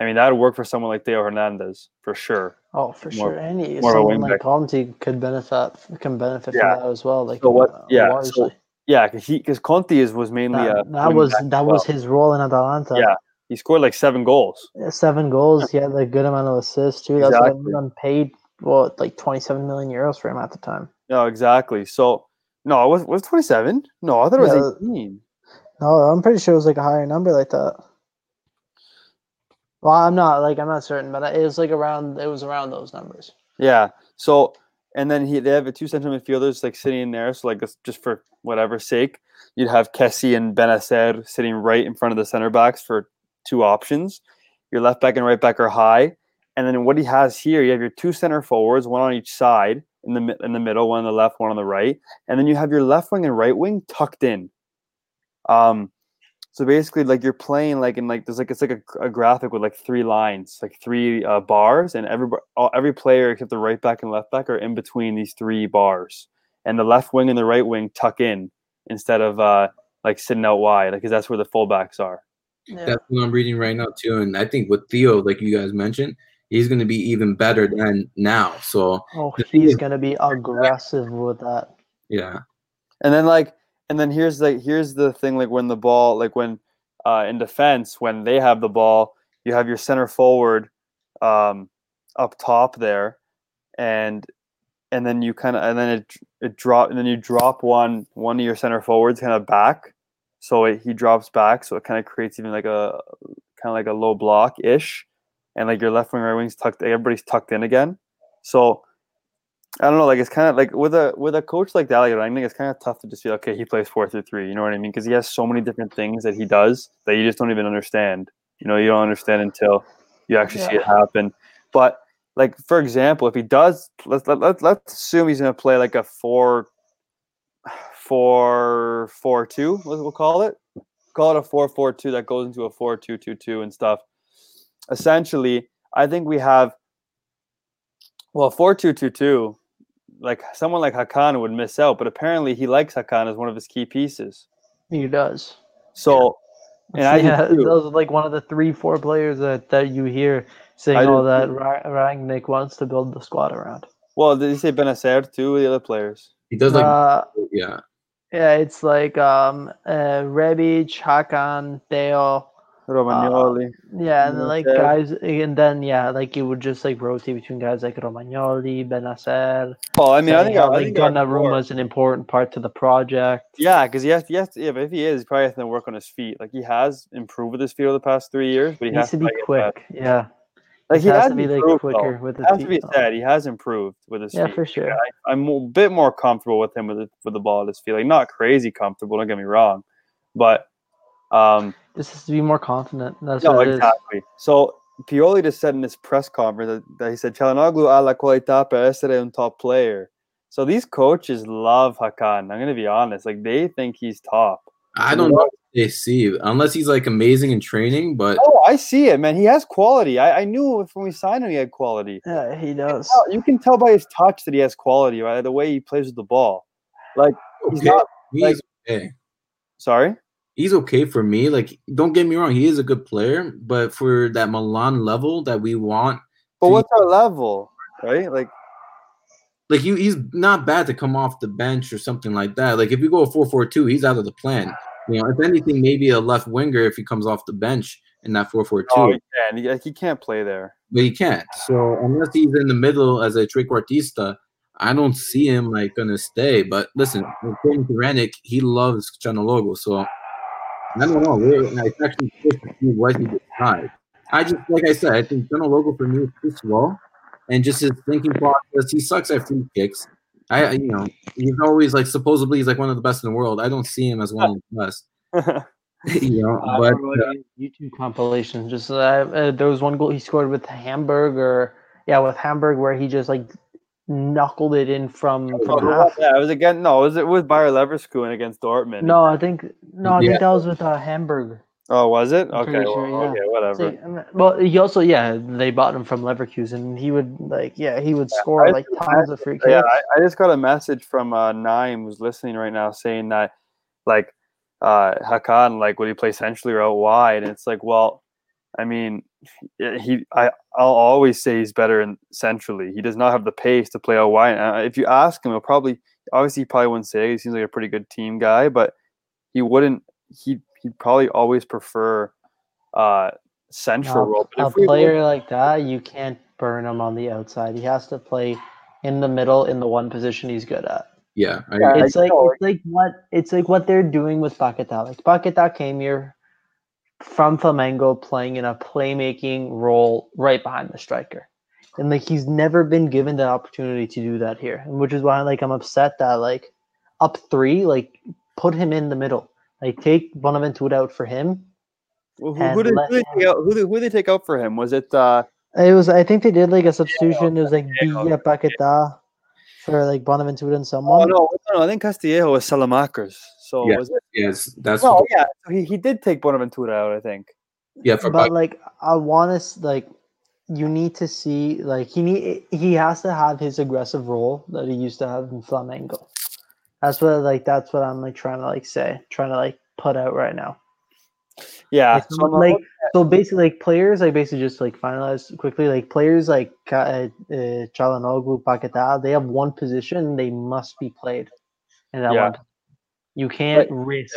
I mean that would work for someone like Theo Hernandez for sure. Oh, for More- sure. Any more someone like. Conti could benefit can benefit Yeah. from that as well. Like So what- uh, yeah, so. Yeah, because he because Conti is was mainly that, a that was that was his role in Atalanta. Yeah. he scored like seven goals. Yeah, seven goals. He had a good amount of assists too. That's why Exactly. everyone paid what like twenty seven million euros for him at the time. No, exactly. So no, it was was twenty seven. No, I thought it was eighteen. No, I'm pretty sure it was like a higher number like that. Well, I'm not like I'm not certain, but it was like around it was around those numbers. Yeah. So and then he they have two central midfielders like sitting in there. So like just for whatever sake, you'd have Kessie and Bennacer sitting right in front of the center backs for two options. Your left back and right back are high, and then what he has here, you have your two center forwards, one on each side in the in the middle, one on the left, one on the right, and then you have your left wing and right wing tucked in. Um, so basically, like you're playing like in like there's like it's like a, a graphic with like three lines, like three uh, bars, and every all, every player except the right back and left back are in between these three bars, and the left wing and the right wing tuck in instead of uh like sitting out wide, because that's where the fullbacks are. Yeah. That's what I'm reading right now too, and I think with Theo, like you guys mentioned, he's going to be even better than now. So Oh, he's gonna be aggressive with that. yeah, And then like and then here's like here's the thing like when the ball like when uh in defense when they have the ball, you have your center forward um up top there and and then you kind of and then it it drop and then you drop one one of your center forwards kind of back so it, he drops back so it kind of creates even like a kind of like a low block ish and like your left wing right wing's tucked everybody's tucked in again so I don't know, like it's kind of like with a with a coach like that, like I think it's kind of tough to just be okay. He plays four through three, you know what I mean? Because he has so many different things that he does that you just don't even understand. You know, you don't understand until you actually see it happen. But like for example, if he does, let's let, let, let's assume he's going to play like a four four four two. We'll call it, call it a four four two that goes into a four two two two and stuff. Essentially, I think we have well four two two two like someone like Hakan would miss out, but apparently he likes Hakan as one of his key pieces. He does. So, and I <laughs> yeah, too. those are like one of the three, four players that, that you hear saying, I do "Oh, that too. Ra- Rangnick wants to build the squad around." well, did you say Bennacer too? The other players. he does like uh, yeah. yeah, it's like um, uh, Rebic, Hakan, Theo, Romagnoli. yeah, and then like guys, and then yeah, like it would just like rotate between guys like Romagnoli, Bennacer. well, I mean, I think, how, I like think our core- Donnarumma is an important part to the project. Yeah, because he has, he yeah, but if he is, he probably has to work on his feet. Like he has improved with his feet over the past three years, but he, He has needs to be better. quick. Yeah, Like he has to be like quicker though. with his It has feet. to be though. said, he has improved with his Yeah, feet. for sure. I, I'm a bit more comfortable with him with the, with the ball at his feet. Like not crazy comfortable. Don't get me wrong, but um, This is to be more confident. That's no, what it is. exactly. So Pioli just said in his press conference that, that he said Çalhanoğlu a la qualità per essere un top player. So these coaches love Hakan. I'm gonna be honest, like they think he's top. I don't know what they see unless he's like amazing in training, but Oh, I see it, man. He has quality. I, I knew when we signed him, he had quality. Yeah, he does. Oh, You can tell by his touch that he has quality, right? The way he plays with the ball. Like he's okay. not. he's okay. Sorry. He's okay for me. Like, don't get me wrong, he is a good player, but for that Milan level that we want, But what's our level, right? Like like you, he's not bad to come off the bench or something like that. Like if you go a four-four-two, he's out of the plan. You know, if anything, maybe a left winger if he comes off the bench in that four four two. oh, he can. He, he can't play there. but he can't. So unless he's in the middle as a trequartista, I don't see him like gonna stay. But listen, according to he loves Çalhanoğlu, so I don't know. It's actually just to see what he decides. I just like I said, I think Çalhanoğlu for me is too slow, and just his thinking process. He sucks at free kicks. I, you know, he's always like supposedly he's like one of the best in the world. I don't see him as one of the best. <laughs> <laughs> you know, I but uh, YouTube compilation. Just uh, uh, there was one goal he scored with Hamburg, or yeah, with Hamburg, where he just like knuckled it in from from half. yeah, it was again. No, it was it was Bayer Leverkusen against Dortmund. No, I think no, I Yeah. think that was with uh, Hamburg. Oh, was it? I'm Okay. pretty well, sure, yeah. Okay, whatever. So, I mean, well, he also yeah, they bought him from Leverkusen. and He would like yeah, he would score I- like tons of free kicks. Yeah, I, I just got a message from uh, Naim who's listening right now saying that like uh Hakan like would he play centrally or out wide? And it's like, well, I mean, he I I'll always say he's better in centrally. He does not have the pace to play out wide. Uh, if you ask him, he'll probably obviously he probably wouldn't say it. he seems like a pretty good team guy, but he wouldn't. He he'd probably always prefer uh central Now, role. But a if we look- player like that, you can't burn him on the outside. He has to play in the middle in the one position he's good at. yeah, I, Yeah, I It's like know. it's like what it's like what they're doing with Paqueta. Like Paqueta came here from Flamengo playing in a playmaking role right behind the striker. And like he's never been given the opportunity to do that here. And which is why like I'm upset that like up three, like put him in the middle. Like take Bonaventura out for him. who, who, who did, who, did they take out, who, did, who did they take out for him? Was it uh It was I think they did like a substitution. It was like. Villa Paqueta for like Bonaventura and Oh someone. no, no, I think Castillejo was Saelemaekers. So Yeah. was it? yes, that's No, yeah, so he, he did take Bonaventura out. I think. yeah for but Pac- like I want to like you need to see like he need he has to have his aggressive role that he used to have in Flamengo. That's what like that's what I'm like trying to like say, trying to like put out right now. Yeah. Like, so like so basically like players like basically just like finalize quickly like players like Ka- uh, uh, Çalhanoğlu, Paquetá, they have one position they must be played in that Yeah. one. You can't risk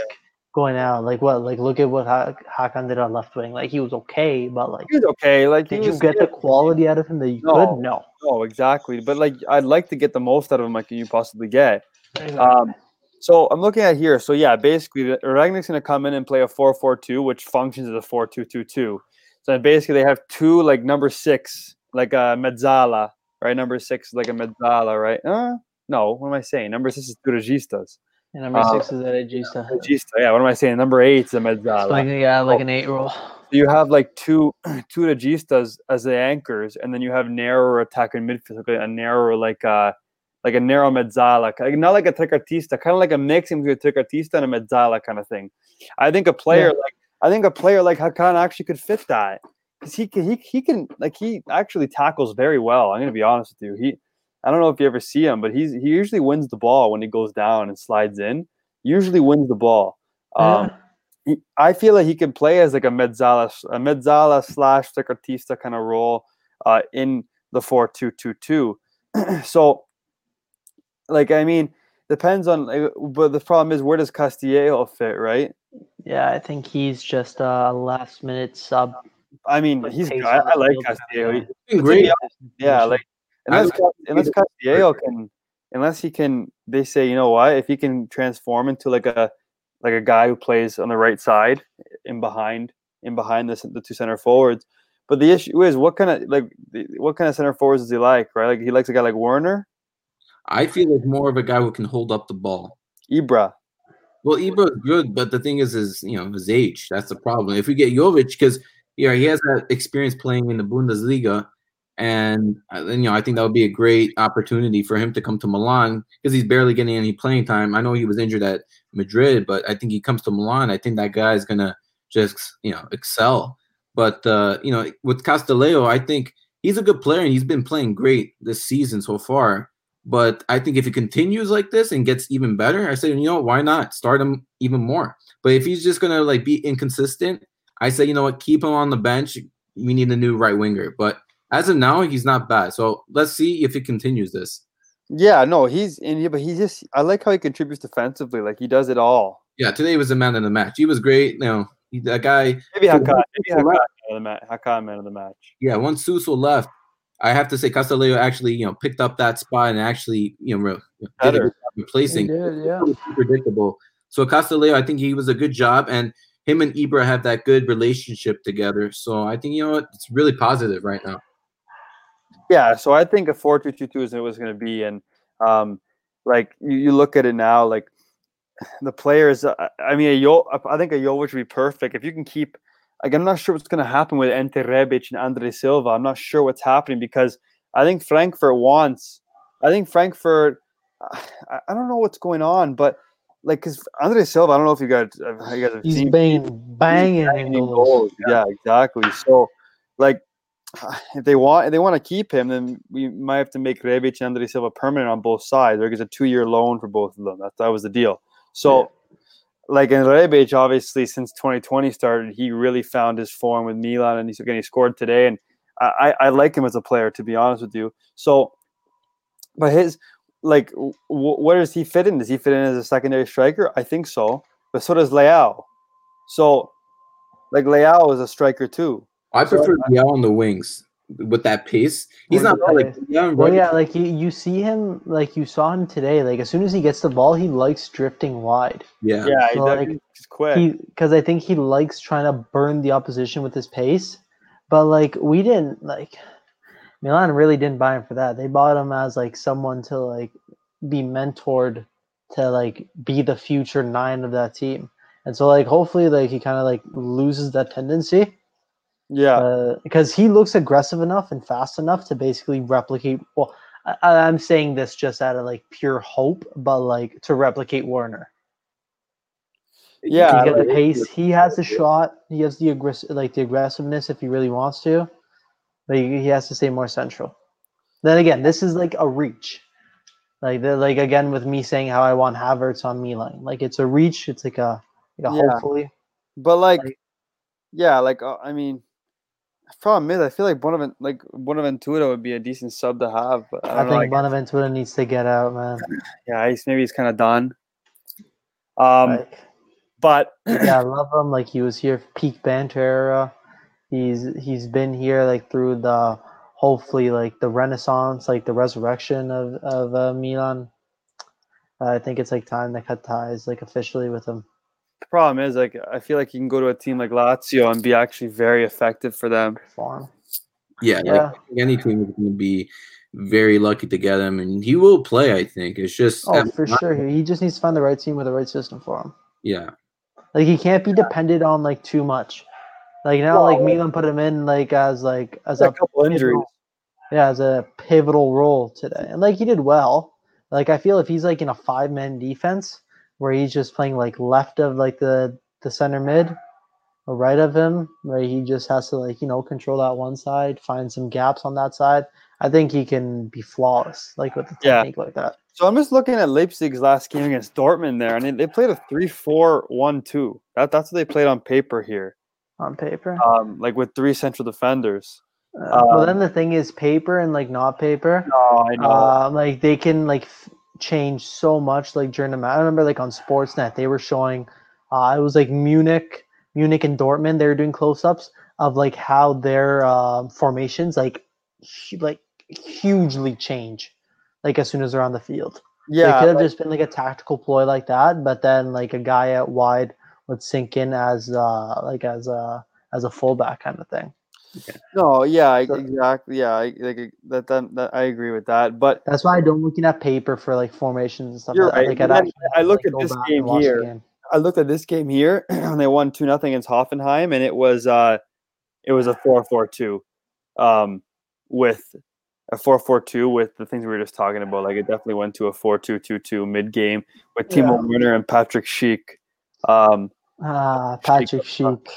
going out like what like look at what ha- Hakan did on left wing like he was okay but like he was okay. Like did you was, get the quality out of him that you No. could no No, exactly. But like, I'd like to get the most out of him, like you possibly get. Um, so I'm looking at here. So yeah, basically, the- Rangnick's going to come in and play a 4-4-2, which functions as a 4-2-2-2. So basically, they have two like number six, like a mezzala, right? Number six, is like a mezzala, right? Uh, no, what am I saying? Number six is two registas. And number uh, six is a Regista Regista, yeah. What am I saying? Number eight is a It's mezzala. like yeah like Oh. an eight roll you have like two <clears throat> two registas as the anchors, and then you have narrower attack in midfield, like a narrower like uh like a narrow mezzala, like not like a trequartista, kind of like a mix between a and a mezzala kind of thing. I think a player like I think a player like Hakan actually could fit that because he can he he can like he actually tackles very well. I'm gonna be honest with you. He I don't know if you ever see him, but he's he usually wins the ball when he goes down and slides in. Usually wins the ball. Um, he, I feel like he can play as like a mezzala, a mezzala slash trequartista kind of role uh, in the four two two two. <clears throat> So, like, I mean, depends on. But the problem is, where does Castillejo fit, right? yeah I think he's just a last minute sub I mean, he's. I, I like field kind of Castillo. guy. He- He's been to great. Yeah, like I unless like Cas- unless he's Castillejo can, unless he can, they say, you know what? If he can transform into like a like a guy who plays on the right side, in behind, in behind the the two center forwards. But the issue is, what kind of like what kind of center forwards does he like? Right, like he likes a guy like Werner, I feel like more of a guy who can hold up the ball. Ibra. Well, Ibra is good, but the thing is, is you know his age. That's the problem. If we get Jovic, because yeah, he has that experience playing in the Bundesliga, and, uh, you know I think that would be a great opportunity for him to come to Milan because he's barely getting any playing time. I know he was injured at Madrid, but I think he comes to Milan. I think that guy is gonna just you know excel. But uh, you know with Castillejo, I think he's a good player and he's been playing great this season so far. But I think if he continues like this and gets even better, I say, you know, why not start him even more? But if he's just gonna like be inconsistent, I say, you know what, keep him on the bench. We need a new right winger. But as of now, he's not bad. So let's see if he continues this. Yeah, no, he's in here, but he just I like how he contributes defensively. Like he does it all. Yeah, today was the man of the match. He was great. You know, he, that guy. Maybe Hakan, maybe Hakan man of the match. Hakan man of the match. Yeah, once Suso left, I have to say Castillejo actually, you know, picked up that spot and actually, you know, did replacing. did, yeah. Predictable. So Castillejo, I think he was a good job, and him and Ibra have that good relationship together. So I think you know what, it's really positive right now. Yeah, so I think a four two two two is what it's going to be, and um, like you, you look at it now, like <sighs> the players. uh, I mean, a Yo, I think a Jovic would be perfect if you can keep. Like, I'm not sure what's going to happen with Ante Rebic and Andre Silva. I'm not sure what's happening because I think Frankfurt wants. I think Frankfurt. <sighs> I, I don't know what's going on, but like, because Andre Silva, I don't know if you guys, you guys have He's seen been banging in banging goals. goals. Yeah, exactly. So, like, <sighs> if they want if they want to keep him, then we might have to make Rebic and Andre Silva permanent on both sides. There is a two year loan for both of them. That that was the deal. So, like in Rebic, obviously since 2020 started, he really found his form with Milan, and he's again he scored today. And I I I like him as a player, to be honest with you. So, but his like, w- where does he fit in? Does he fit in as a secondary striker? I think so. But so does Leao. So, like Leao is a striker too. I So prefer uh, Leao on the wings with that pace. He's not bad, like yeah, Well, yeah, like you, you see him, like you saw him today. Like as soon as he gets the ball, he likes drifting wide. yeah. Yeah, he So, like, he's quick. He because I think he likes trying to burn the opposition with his pace. But like we didn't like Milan really didn't buy him for that. They bought him as like someone to like be mentored to like be the future nine of that team. And so like hopefully like he kind of like loses that tendency yeah, because he looks aggressive enough and fast enough to basically replicate. Well, I, I'm saying this just out of like pure hope, but like to replicate Werner. yeah. he's got like- the pace. He has the shot. He has the aggressive, like the aggressiveness if he really wants to, but he, he has to stay more central. Then again, this is like a reach. Like the like again with me saying how I want Havertz on Milan. Like it's a reach. It's like a like a Yeah. hopefully. But like, Like- yeah, like uh, I mean, problem is, I feel like Bonavent like Bonaventura would be a decent sub to have. But I I, don't know. think like, Bonaventura needs to get out, man. yeah, he's maybe he's kind of done. Um, Like, but yeah, I love him. Like he was here peak banter era. He's he's been here like through the hopefully like the renaissance, like the resurrection of of uh, Milan. Uh, I think it's like time to cut ties like officially with him. The problem is, like, I feel like you can go to a team like Lazio and be actually very effective for them. Farm. Yeah, Yeah. like any team is going to be very lucky to get him, and he will play. I think it's just Oh, for sure. He just needs to find the right team with the right system for him. Yeah, Like he can't be dependent on like too much. Like now, like Well- Milan put him in like as like as A a couple injuries. pivotal- yeah, as a pivotal role today. And like he did well. Like I feel if he's like in a five man defense where he's just playing like left of like the the center mid or right of him, where he just has to like, you know, control that one side, find some gaps on that side. I think he can be flawless, like with the Yeah. technique like that. So I'm just looking at Leipzig's last game against Dortmund there, and they, they played a 3-4-1-2. That that's what they played on paper here. On paper. Um, like with three central defenders. Uh, well um, then the thing is paper and like not paper. No, I know. Um, like they can like f- change so much like during the match. I remember like on Sportsnet they were showing uh, it was like Munich, Munich and Dortmund. They were doing close-ups of like how their um formations like hu- like hugely change like as soon as they're on the field. yeah, it could have like- just been like a tactical ploy like that, but then like a guy out wide would sink in as uh like as a as a fullback kind of thing. No, yeah, exactly. Yeah, I, like that, that, that. I agree with that. But That's why I don't looking at that paper for like formations and stuff You're like right. Like, And I'd then actually I look like, at this game and watch the here. game. I looked at this game here, <clears throat> and they won two nothing against Hoffenheim, and it was uh, it was a four four two, um, with a four four two with the things we were just talking about. Like it definitely went to a four two two two mid game with Timo Yeah. Werner and Patrick Schick. Um, Ah, Patrick Sheik.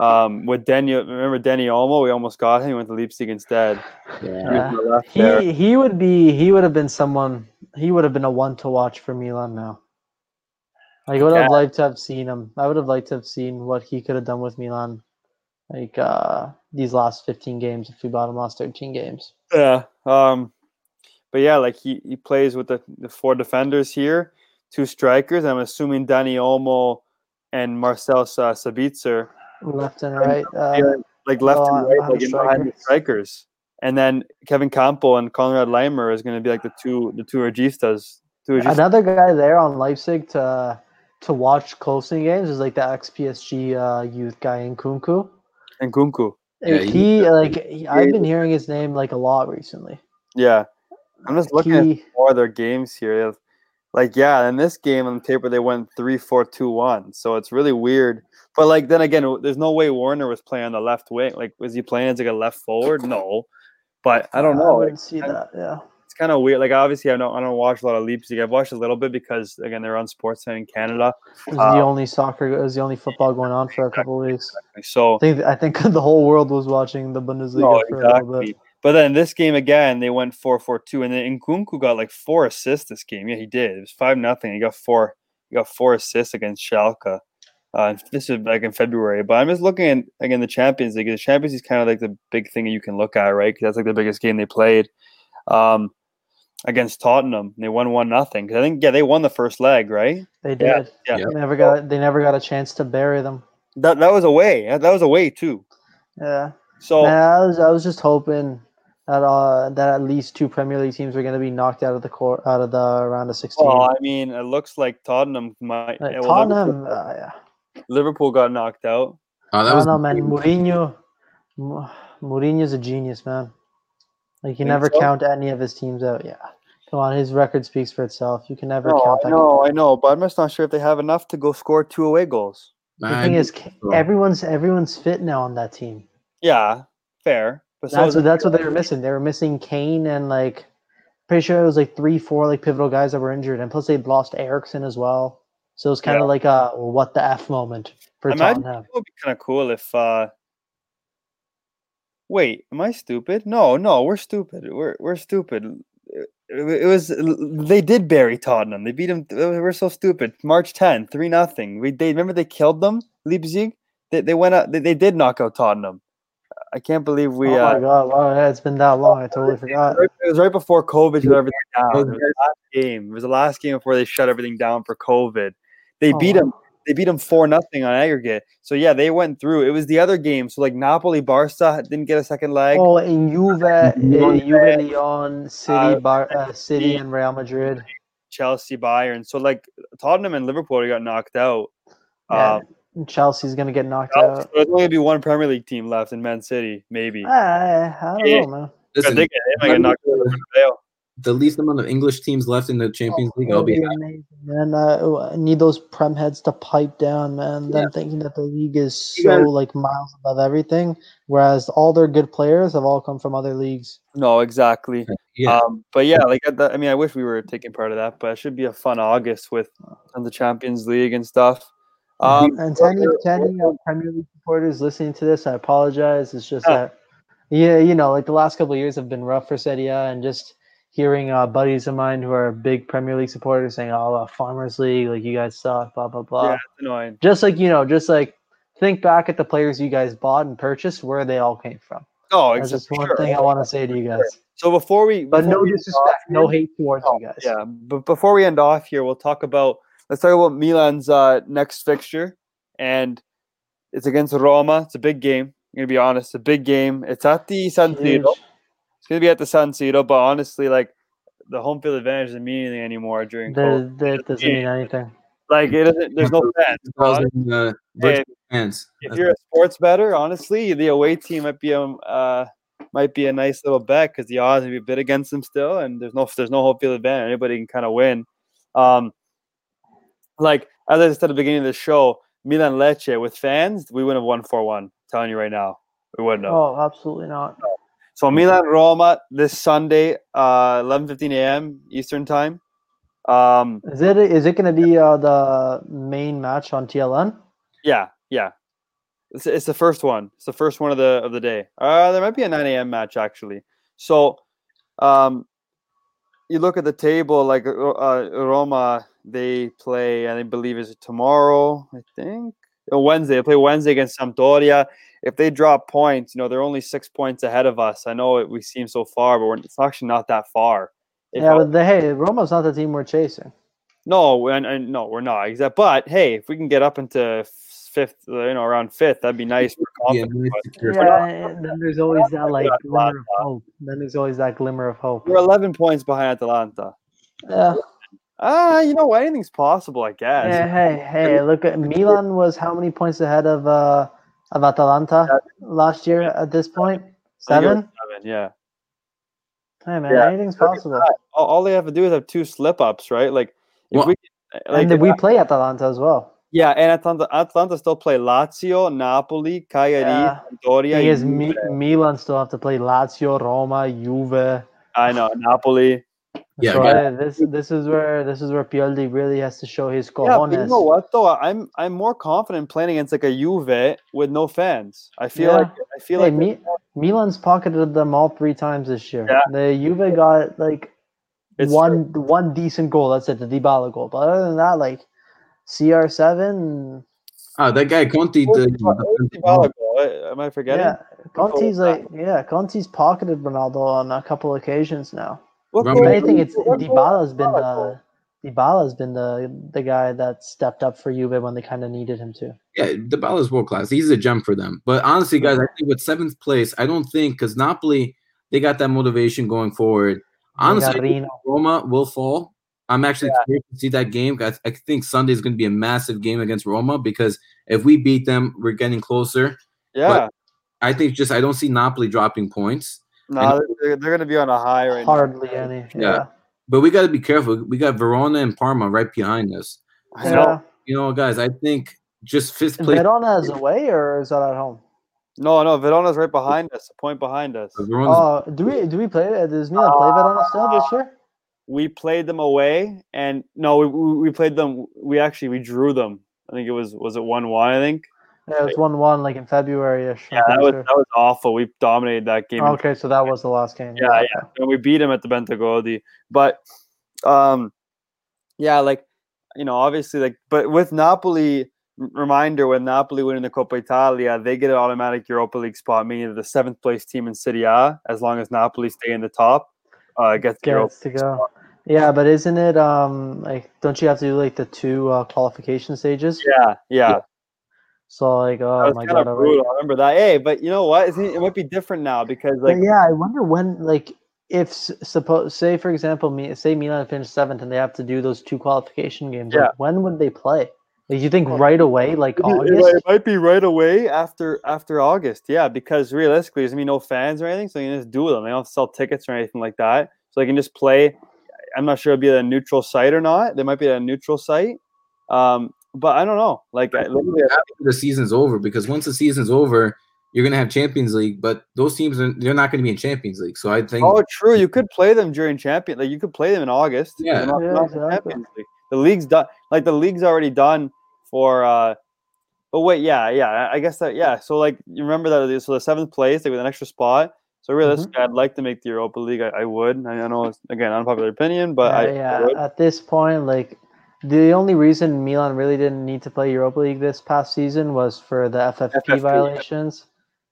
Um, with Dani, remember Dani Olmo? We almost got him. He went to Leipzig instead. He Yeah. on the left there. He he would be he would have been someone he would have been a one to watch for Milan now. Like I would Yeah. have liked to have seen him. I would have liked to have seen what he could have done with Milan. Like uh these last fifteen games if we bought him last thirteen games. Yeah. Um, but yeah, like he, he plays with the, the four defenders here, two strikers. I'm assuming Dani Olmo and Marcel Sa- Sabitzer, Left and right. Uh, like left oh, and right, behind like in behind the strikers. strikers. And then Kevin Kampl and Konrad Laimer is going to be like the two the two registas. Two registas. Another guy there on Leipzig to to watch closely in games is like the ex PSG uh, youth guy Nkunku. and Nkunku. Yeah, he, he- like he- I've been hearing his name like a lot recently. Yeah. I'm just looking at more of their games here. Like, yeah, in this game on the paper they went three, four, two, one. So it's really weird. But like then again, there's no way Werner was playing on the left wing. Like, was he playing as like a left forward? No. But I don't know. I wouldn't Like, see that. Yeah. it's kind of weird. Like obviously I don't I don't watch a lot of Leipzig. I've watched a little bit because again they're on Sportsnet in Canada. It was Uh, the only soccer. It was the only football going on for a couple of weeks. So I think I think <laughs> the whole world was watching the Bundesliga No, for a little bit. But then this game again, they went four four two, and then Nkunku got like four assists this game. Yeah, he did. It was five nothing. He got four. He got four assists against Schalke. Uh, this is back in February. But I'm just looking at again the Champions League. The Champions League is kind of like the big thing that you can look at, right? Because that's like the biggest game they played um, against Tottenham. They won one nothing. I think yeah, they won the first leg, right? They did. yeah. They never got. They never got a chance to bury them. That that was away. That was away too. Yeah. So Man, I was I was just hoping that uh that at least two Premier League teams were going to be knocked out of the court out of the round of sixteen. well, I mean, it looks like Tottenham might. Like, yeah, well, Liverpool- Tottenham, uh, yeah. Liverpool got knocked out. Oh, that I was don't know, man. Mourinho, Mourinho's a genius, man. Like you Think never so? count any of his teams out. Yeah, come on, his record speaks for itself. You can never No, count. I that. know, I know, but I'm just not sure if they have enough to go score two away goals. The Man, thing is, so. everyone's everyone's fit now on that team. Yeah, fair. But That's is what that's what they were missing. They were missing Kane and like pretty sure it was like three, four like pivotal guys that were injured, and plus they'd lost Eriksen as well. So it was kind of Yeah. like a what the f moment for Imagine Tottenham. it would be kind of cool if. uh Wait, am I stupid? No, no, we're stupid. We're we're stupid. It, it was they did bury Tottenham. They beat them. We're so stupid. March 10, three nothing. We they remember they killed them. Leipzig. They, they went out. They, they did knock out Tottenham. I can't believe we. oh uh, my god! Wow, yeah, it's been that long. I totally forgot. It was right before COVID shut everything down. It was the last game. It was the last game before they shut everything down for COVID. They Oh, beat them. They beat them four nothing on aggregate. So yeah, they went through. It was the other game. So like Napoli, Barca didn't get a second leg. Oh, in Juve, uh, Juve, Juve, Lyon, City, uh, Bar, uh, City, City. and Real Madrid. Chelsea, Bayern. So like Tottenham and Liverpool got knocked out. Yeah, Um, Chelsea's gonna get knocked so out. there's only gonna be one Premier League team left in Man City, maybe. I, I don't Yeah. know, man. Because listen, they, get- they might get knocked out. Of the least amount of English teams left in the Champions League, I'll That'd be be amazing, man. Uh, I need those prem heads to pipe down, man. Them thinking that the league is so guys- like miles above everything, whereas all their good players have all come from other leagues. No, exactly. yeah. Um, but yeah, like at the, I mean, I wish we were taking part of that, but it should be a fun August with on the Champions League and stuff. Um, And to any, to any uh, Premier League supporters listening to this, I apologize. It's just Oh. that, yeah, you know, like the last couple of years have been rough for Serie A, and just hearing uh, buddies of mine who are big Premier League supporters saying, "Oh, uh, Farmers League, like you guys suck," blah blah blah. yeah, it's annoying. Just like you know, just like think back at the players you guys bought and purchased, where they all came from. Oh, That's just one sure. thing I want to say to you guys. So before we, But before no we disrespect, no hate towards Oh, you guys. Yeah, but before we end off here, we'll talk about let's talk about Milan's uh, next fixture, and it's against Roma. It's a big game. I'm gonna be honest, a big game. It's at the San Siro. Huge. It's gonna be at the San Siro, but honestly, like the home field advantage doesn't mean anything anymore during COVID. That, that doesn't mean anything. Like it doesn't. There's no fans. Thousand, uh, virtual fans. if you're a sports better, honestly, the away team might be a uh, might be a nice little bet because the odds would be a bit against them still, and there's no there's no home field advantage. Anybody can kind of win. Um, like as I said at the beginning of the show, Milan Lecce with fans, we wouldn't have won four one. Telling you right now, We wouldn't have. Oh, absolutely not. So Milan Roma this Sunday, uh, 11:15 a.m. Eastern time. Um, Is it is it going to be uh, the main match on TLN? yeah, yeah. It's, it's the first one. It's the first one of the of the day. Uh, there might be a 9 a.m. match actually. So, um, you look at the table like uh, Roma. They play, and I believe is it tomorrow. I think Wednesday. They play Wednesday against Sampdoria. If they drop points, you know they're only six points ahead of us. I know it, we seem so far, but we're, it's actually not that far. If yeah, but the, hey, Roma's not the team we're chasing. no, and, and no, we're not. Exact. But hey, if we can get up into fifth, uh, you know, around fifth, that'd be nice for Yeah, confidence. nice but secure- Yeah, and then there's always that like Yeah, glimmer of hope. Then there's always that glimmer of hope. We're 11 points behind Atalanta. Yeah. Ah, you know, anything's possible, I guess. Yeah, hey, hey, look at Milan was how many points ahead of uh of Atalanta last year at this point? I think it was Seven? seven, Yeah. Hey man, Yeah. anything's possible. All, all they have to do is have two slip ups, right? Like, if Well- we, like, and then we play Atalanta as well. yeah, and Atalanta, Atalanta still play Lazio, Napoli, Cagliari, Yeah. Sampdoria. Thing. Mi- Milan still have to play Lazio, Roma, Juve. I know Napoli. Yeah, so got uh, this this is where this is where Pioli really has to show his Yeah, cojones. but you know what though? I'm I'm more confident playing against like a Juve with no fans. I feel like I feel Hey, like Mi- Milan's pocketed them all three times this year. Yeah. The Juve got like It's one one decent goal. That's it, the Dybala goal. But other than that, like CR seven, Ah, that guy Conti. What was The, Dyba- what was Dybala goal? Am I forgetting? yeah, Conti's like yeah, Conti's pocketed Ronaldo on a couple occasions now. What Remember- If anything, it's what goal Dybala's was been the Dybala's been the the guy that stepped up for Juve when they kind of needed him to. yeah, the is world class. He's a gem for them. But honestly, guys, I think with seventh place, I don't think because Napoli they got that motivation going forward. Honestly, I think Roma will fall. I'm actually curious to see that game. I, I think Sunday is going to be a massive game against Roma because if we beat them, we're getting closer. Yeah, I think just I don't see Napoli dropping points. No, they're, they're going to be on a high right Hardly any. Yeah. Yeah. But we got to be careful. We got Verona and Parma right behind us. now. I know. Yeah. You know, guys, I think just fifth place. Verona is away or is that at home? No, no, Verona's right behind us, a point behind us. Verona's Oh, do we do we play? Uh, does Milan play Verona still this uh, year? We played them away, and no, we, we we played them. We actually we drew them. I think it was was it one one. I think. Yeah, it was one one like in February ish. Yeah, that was that was awful. We dominated that game. Okay, so that was the last game. Yeah, yeah. And we beat him at the Bentegodi. But um yeah, like you know, obviously like but with Napoli reminder when Napoli win in the Coppa Italia, they get an automatic Europa League spot, meaning the seventh place team in Serie A, as long as Napoli stay in the top, uh gets Gets to go. Yeah, but isn't it um like don't you have to do like the two uh, qualification stages? Yeah, yeah. So like oh my god, brutal. I remember that. Hey, but you know what? It, it might be different now because But like yeah, I wonder when like if suppose say for example me say Milan finished seventh and they have to do those two qualification games. Yeah. Like, when would they play? Like you think right away, like It- it- August? It might be right away after after August. Yeah, because realistically, there's gonna be no fans or anything, so you can just do them. They don't sell tickets or anything like that, so they can just play. I'm not sure it'll be at a neutral site or not. They might be at a neutral site, um, but I don't know. Like, I, literally, after the season's over because once the season's over, you're gonna have Champions League, but those teams are they're not gonna be in Champions League. So I think oh, true. You could play them during champion. Like, you could play them in August. Yeah. Not- Yeah, not exactly. Champions League. The league's done. Like the league's already done for. uh But wait, yeah, yeah. I- I guess that yeah. So like, you remember that? So the seventh place, like with an extra spot. So Mm-hmm. realistically, I'd like to make the Europa League. I, I would. I, I know it's again unpopular opinion, but Yeah, I, I yeah, would. at this point, like the only reason Milan really didn't need to play Europa League this past season was for the FFP, FFP, yeah. violations.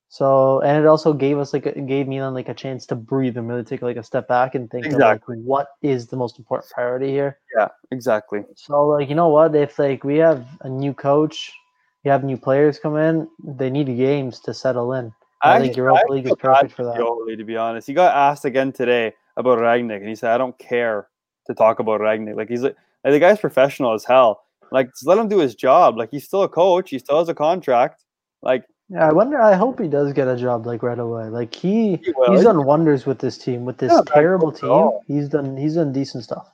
So, and it also gave us like a, gave Milan like a chance to breathe and really take like a step back and think Exactly. of like what is the most important priority here. Yeah, exactly. So, like you know what, if like we have a new coach, you have new players come in, they need games to settle in. I think Europa actually League is perfect for that. Pioli, to be honest. He got asked again today about Rangnick, and he said, "I don't care to talk about Rangnick. Like he's like, like the guy's professional as hell. Like just let him do his job. Like he's still a coach. He still has a contract. Like Yeah, I wonder. I hope he does get a job like right away. Like he, He will. he's He's- done wonders with this team. With this not a bad terrible team, he's done he's done decent stuff.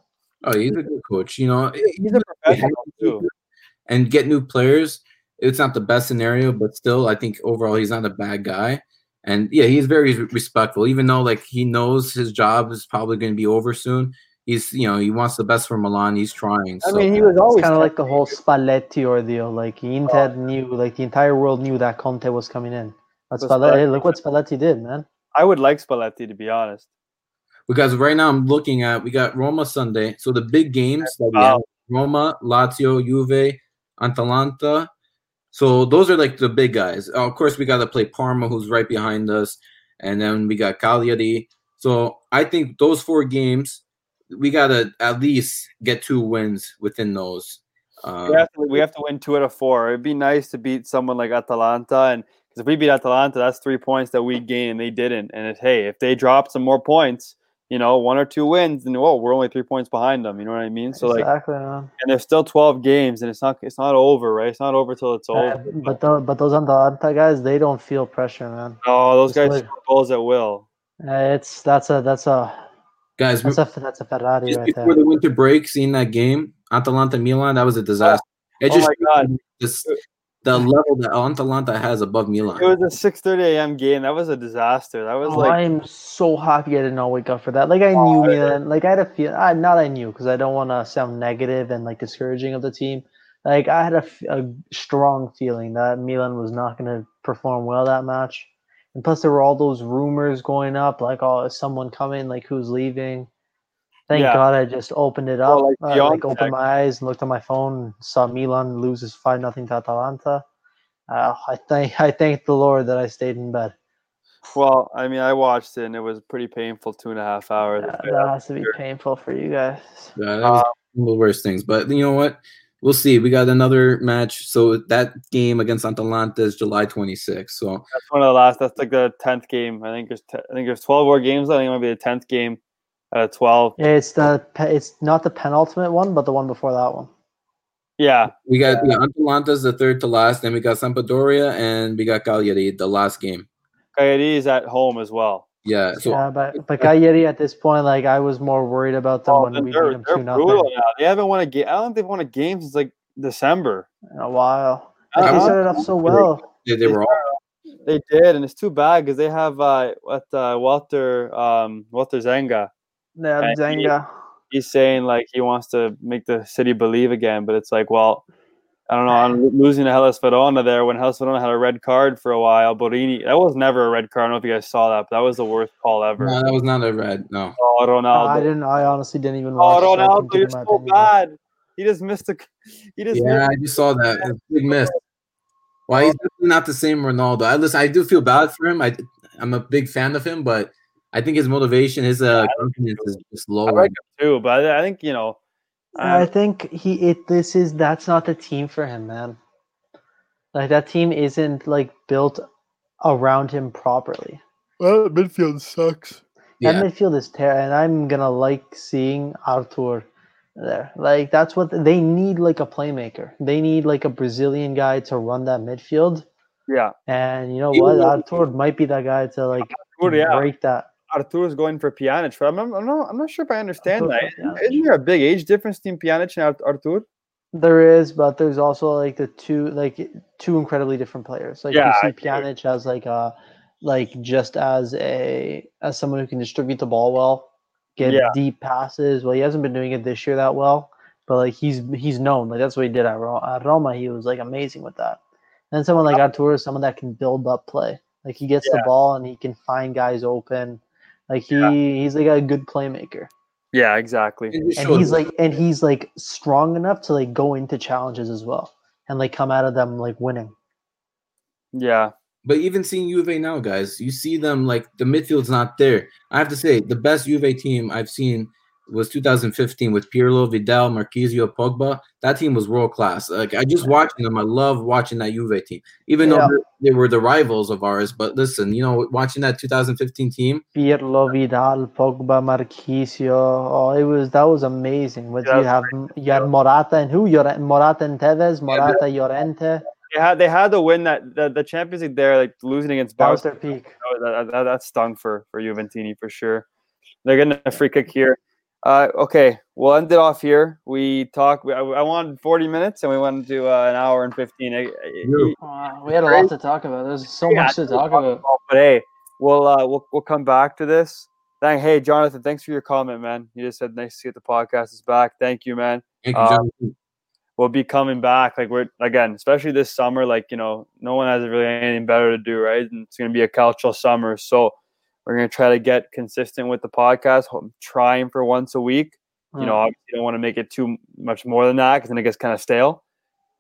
oh, he's a good coach. You know, he's a professional too. and get new players. It's not the best scenario, but still, I think overall he's not a bad guy. And yeah, he's very respectful, even though like he knows his job is probably going to be over soon. He's you know he wants the best for Milan. He's trying. I So. mean, he was always kind of like the whole Spalletti ordeal. Like Inter oh. knew, like the entire world knew that Conte was coming in. But So Spalletti, hey, Spalletti- look what Spalletti did, man. I would like Spalletti to be honest. because right now I'm looking at we got Roma Sunday. So the big games that we Wow. have Roma, Lazio, Juve, Atalanta. So those are like the big guys. Of course, we got to play Parma, who's right behind us, and then we got Cagliari. So I think those four games, we got to at least get two wins within those. Um, We have, to, we have to win two out of four. It'd be nice to beat someone like Atalanta, and because if we beat Atalanta, that's three points that we gain, and they didn't. And it, hey, if they drop some more points, you know, one or two wins, then whoa, we're only three points behind them. You know what I mean? So like, man. and there's still twelve games, and it's not it's not over, right? It's not over till it's Uh, over. but the, but those Atalanta guys, they don't feel pressure, man. Oh, those It's guys like- score goals at will. Uh, it's that's a that's a guys, that's a that's a Ferrari just right before there. the winter break, seeing that game, Atalanta Milan, that was a oh disaster. It Oh just my god, just the level that Atalanta has above Milan. it was a six thirty a.m. game. That was a disaster. That was Oh, like I'm so happy I did not wake up for that. Like I knew Oh, I- Milan. Like I had a feel. I, not I knew because I don't want to sound negative and like discouraging of the team. Like I had a, a strong feeling that Milan was not going to perform well that match. And plus, there were all those rumors going up, like, oh, is someone coming? Like, who's leaving? Thank Yeah. God I just opened it up. Well, like, uh, like opened my eyes and looked at my phone and saw Milan loses five nothing to Atalanta. Uh, I thank I thank the Lord that I stayed in bed. well, I mean, I watched it, and it was pretty painful two and a half hours. Yeah, that has to be painful for you guys. Yeah, that was one of the worst things. But you know what? We'll see. We got another match. So that game against Atalanta is July 26th. So That's one of the last. That's like the tenth game. I think there's. Te- I think there's twelve more games. I think it might be the tenth game out of twelve. Yeah, it's the it's not the penultimate one, but the one before that one. Yeah, we got yeah, Atalanta's the third to last. Then we got Sampdoria and we got Cagliari, the last game. Cagliari is at home as well. Yeah. So yeah, but but Cagliari at this point, like I was more worried about them Oh, when we beat they're them they're two brutal nothing. They haven't won a game. I don't think they've won a game since like December. in a while. I Like, they don't- started off so well. they, they were all They did, and it's too bad because they have uh, what uh, Walter um, Walter Zenga. Yeah, And he- Zenga. He's saying like he wants to make the city believe again, but it's like, well, I don't know. I'm losing to Hellas Verona there when Hellas Verona had a red card for a while. Borini, that was never a red card. I don't know if you guys saw that, but that was the worst call ever. no, that was not a red. No. Oh, I Ronaldo. didn't. I honestly didn't even Oh, watch. so I couldn't Ronaldo, give you're my so opinion. bad. He just missed a. He just Yeah, missed. I just saw that. It's a big miss. Why he's definitely not the same Ronaldo. I listen. I do feel bad for him. I I'm a big fan of him, but I think his motivation, his uh, confidence is just I lower. like him too, but I I think you know. I um, think he it this is that's not the team for him, man. Like that team isn't like built around him properly. well, midfield sucks. Yeah. That midfield is terrible, and I'm gonna like seeing Arthur there. Like that's what they need, like a playmaker. They need like a Brazilian guy to run that midfield. Yeah. And you know Even what, though- Arthur might be that guy to like Artur, yeah. break that. Artur's going for Pjanic. But I'm, not- I'm not. I'm not sure if I understand Artur that. for Pjanic. Isn't there a big age difference between Pjanic and Artur? There is, but there's also like the two like two incredibly different players. Like Yeah, you see agree. Pjanic as like a like just as a as someone who can distribute the ball well, get Yeah. deep passes. Well, he hasn't been doing it this year that well, but like he's he's known like that's what he did at, Ro- at Roma. He was like amazing with that. And then someone like Artur is someone that can build up play. Like he gets the ball and he can find guys open. Like he Yeah. he's like a good playmaker Yeah, exactly. It and he's like and he's like strong enough to like go into challenges as well and like come out of them like winning Yeah, But even seeing Juve now, guys, you see them like the midfield's not there. I have to say, the best Juve team I've seen was 2015 with Pirlo, Vidal, Marchisio, Pogba. That team was world class. Like I just watching them, I love watching that Juve team, even Yeah. though they they were the rivals of ours. But listen, you know, watching that 2015 team, Pirlo, Vidal, Pogba, Marchisio. Oh, it was that was amazing. What Yeah, you have you had Morata and who? Llore- Morata and Tevez, Morata, Llorente. they had they had to win that the, the Champions League there, like losing against That was Barca. their peak. Oh, that, that, that stung for for Juventini for sure. They're getting a free kick here. Uh, okay, we'll end it off here. We talked. I, I wanted 40 minutes, and we went to uh, an hour and 15. I- I- Uh, we had a lot to talk about. There's so Yeah, much to talk about. But hey, we'll uh, we'll we'll come back to this. Thank, hey Jonathan, thanks for your comment, man. You just said nice to get the podcast is back. Thank you, man. Thank you, Uh, Jonathan. We'll be coming back. Like we're again, especially this summer. Like you know, no one has really anything better to do, right? And it's gonna be a cultural summer, so we're gonna try to get consistent with the podcast. I'm trying for once a week. You know, obviously, don't want to make it too much more than that because then it gets kind of stale.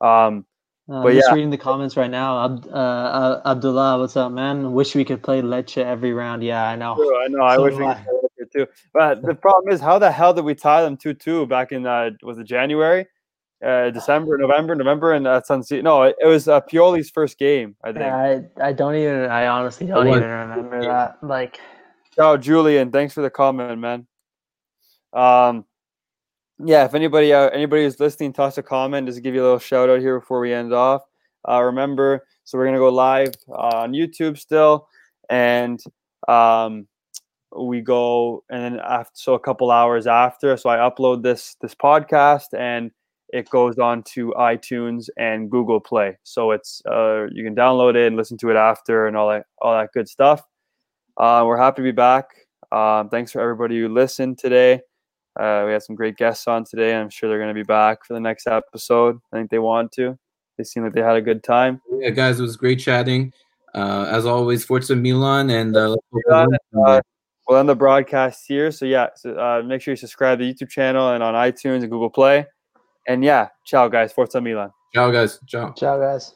Um, Uh, But I'm just yeah. reading the comments right now. Ab- uh, Abdullah, what's up, man? Wish we could play Lecce every round. Yeah, I know. I know. I wish we could play it too. But the problem is, how the hell did we tie them two two back in uh, was it January, uh, December, November, November, and that's on. City? No, it, it was uh, Pioli's first game. I think. I I don't even. I honestly don't even remember that. Like, Ciao, Julian. Thanks for the comment, man. Um, yeah. If anybody uh, anybody who's listening, toss a comment. Just give you a little shout out here before we end off. Uh, remember, so we're gonna go live uh, on YouTube still, and um, we go and then after so a couple hours after. So I upload this this podcast and it goes on to iTunes and Google Play. So it's uh, you can download it and listen to it after and all that all that good stuff. Uh, we're happy to be back. Um, thanks for everybody who listened today. Uh, we had some great guests on today. I'm sure they're going to be back for the next episode. I think they want to. They seem like they had a good time. Yeah, guys, it was great chatting. Uh, as always, Forza Milan, and uh, uh, We'll end the broadcast here. So yeah, so, uh, make sure you subscribe to the YouTube channel and on iTunes and Google Play. And yeah, ciao guys. Forza Milan. ciao, guys. Ciao. ciao, guys.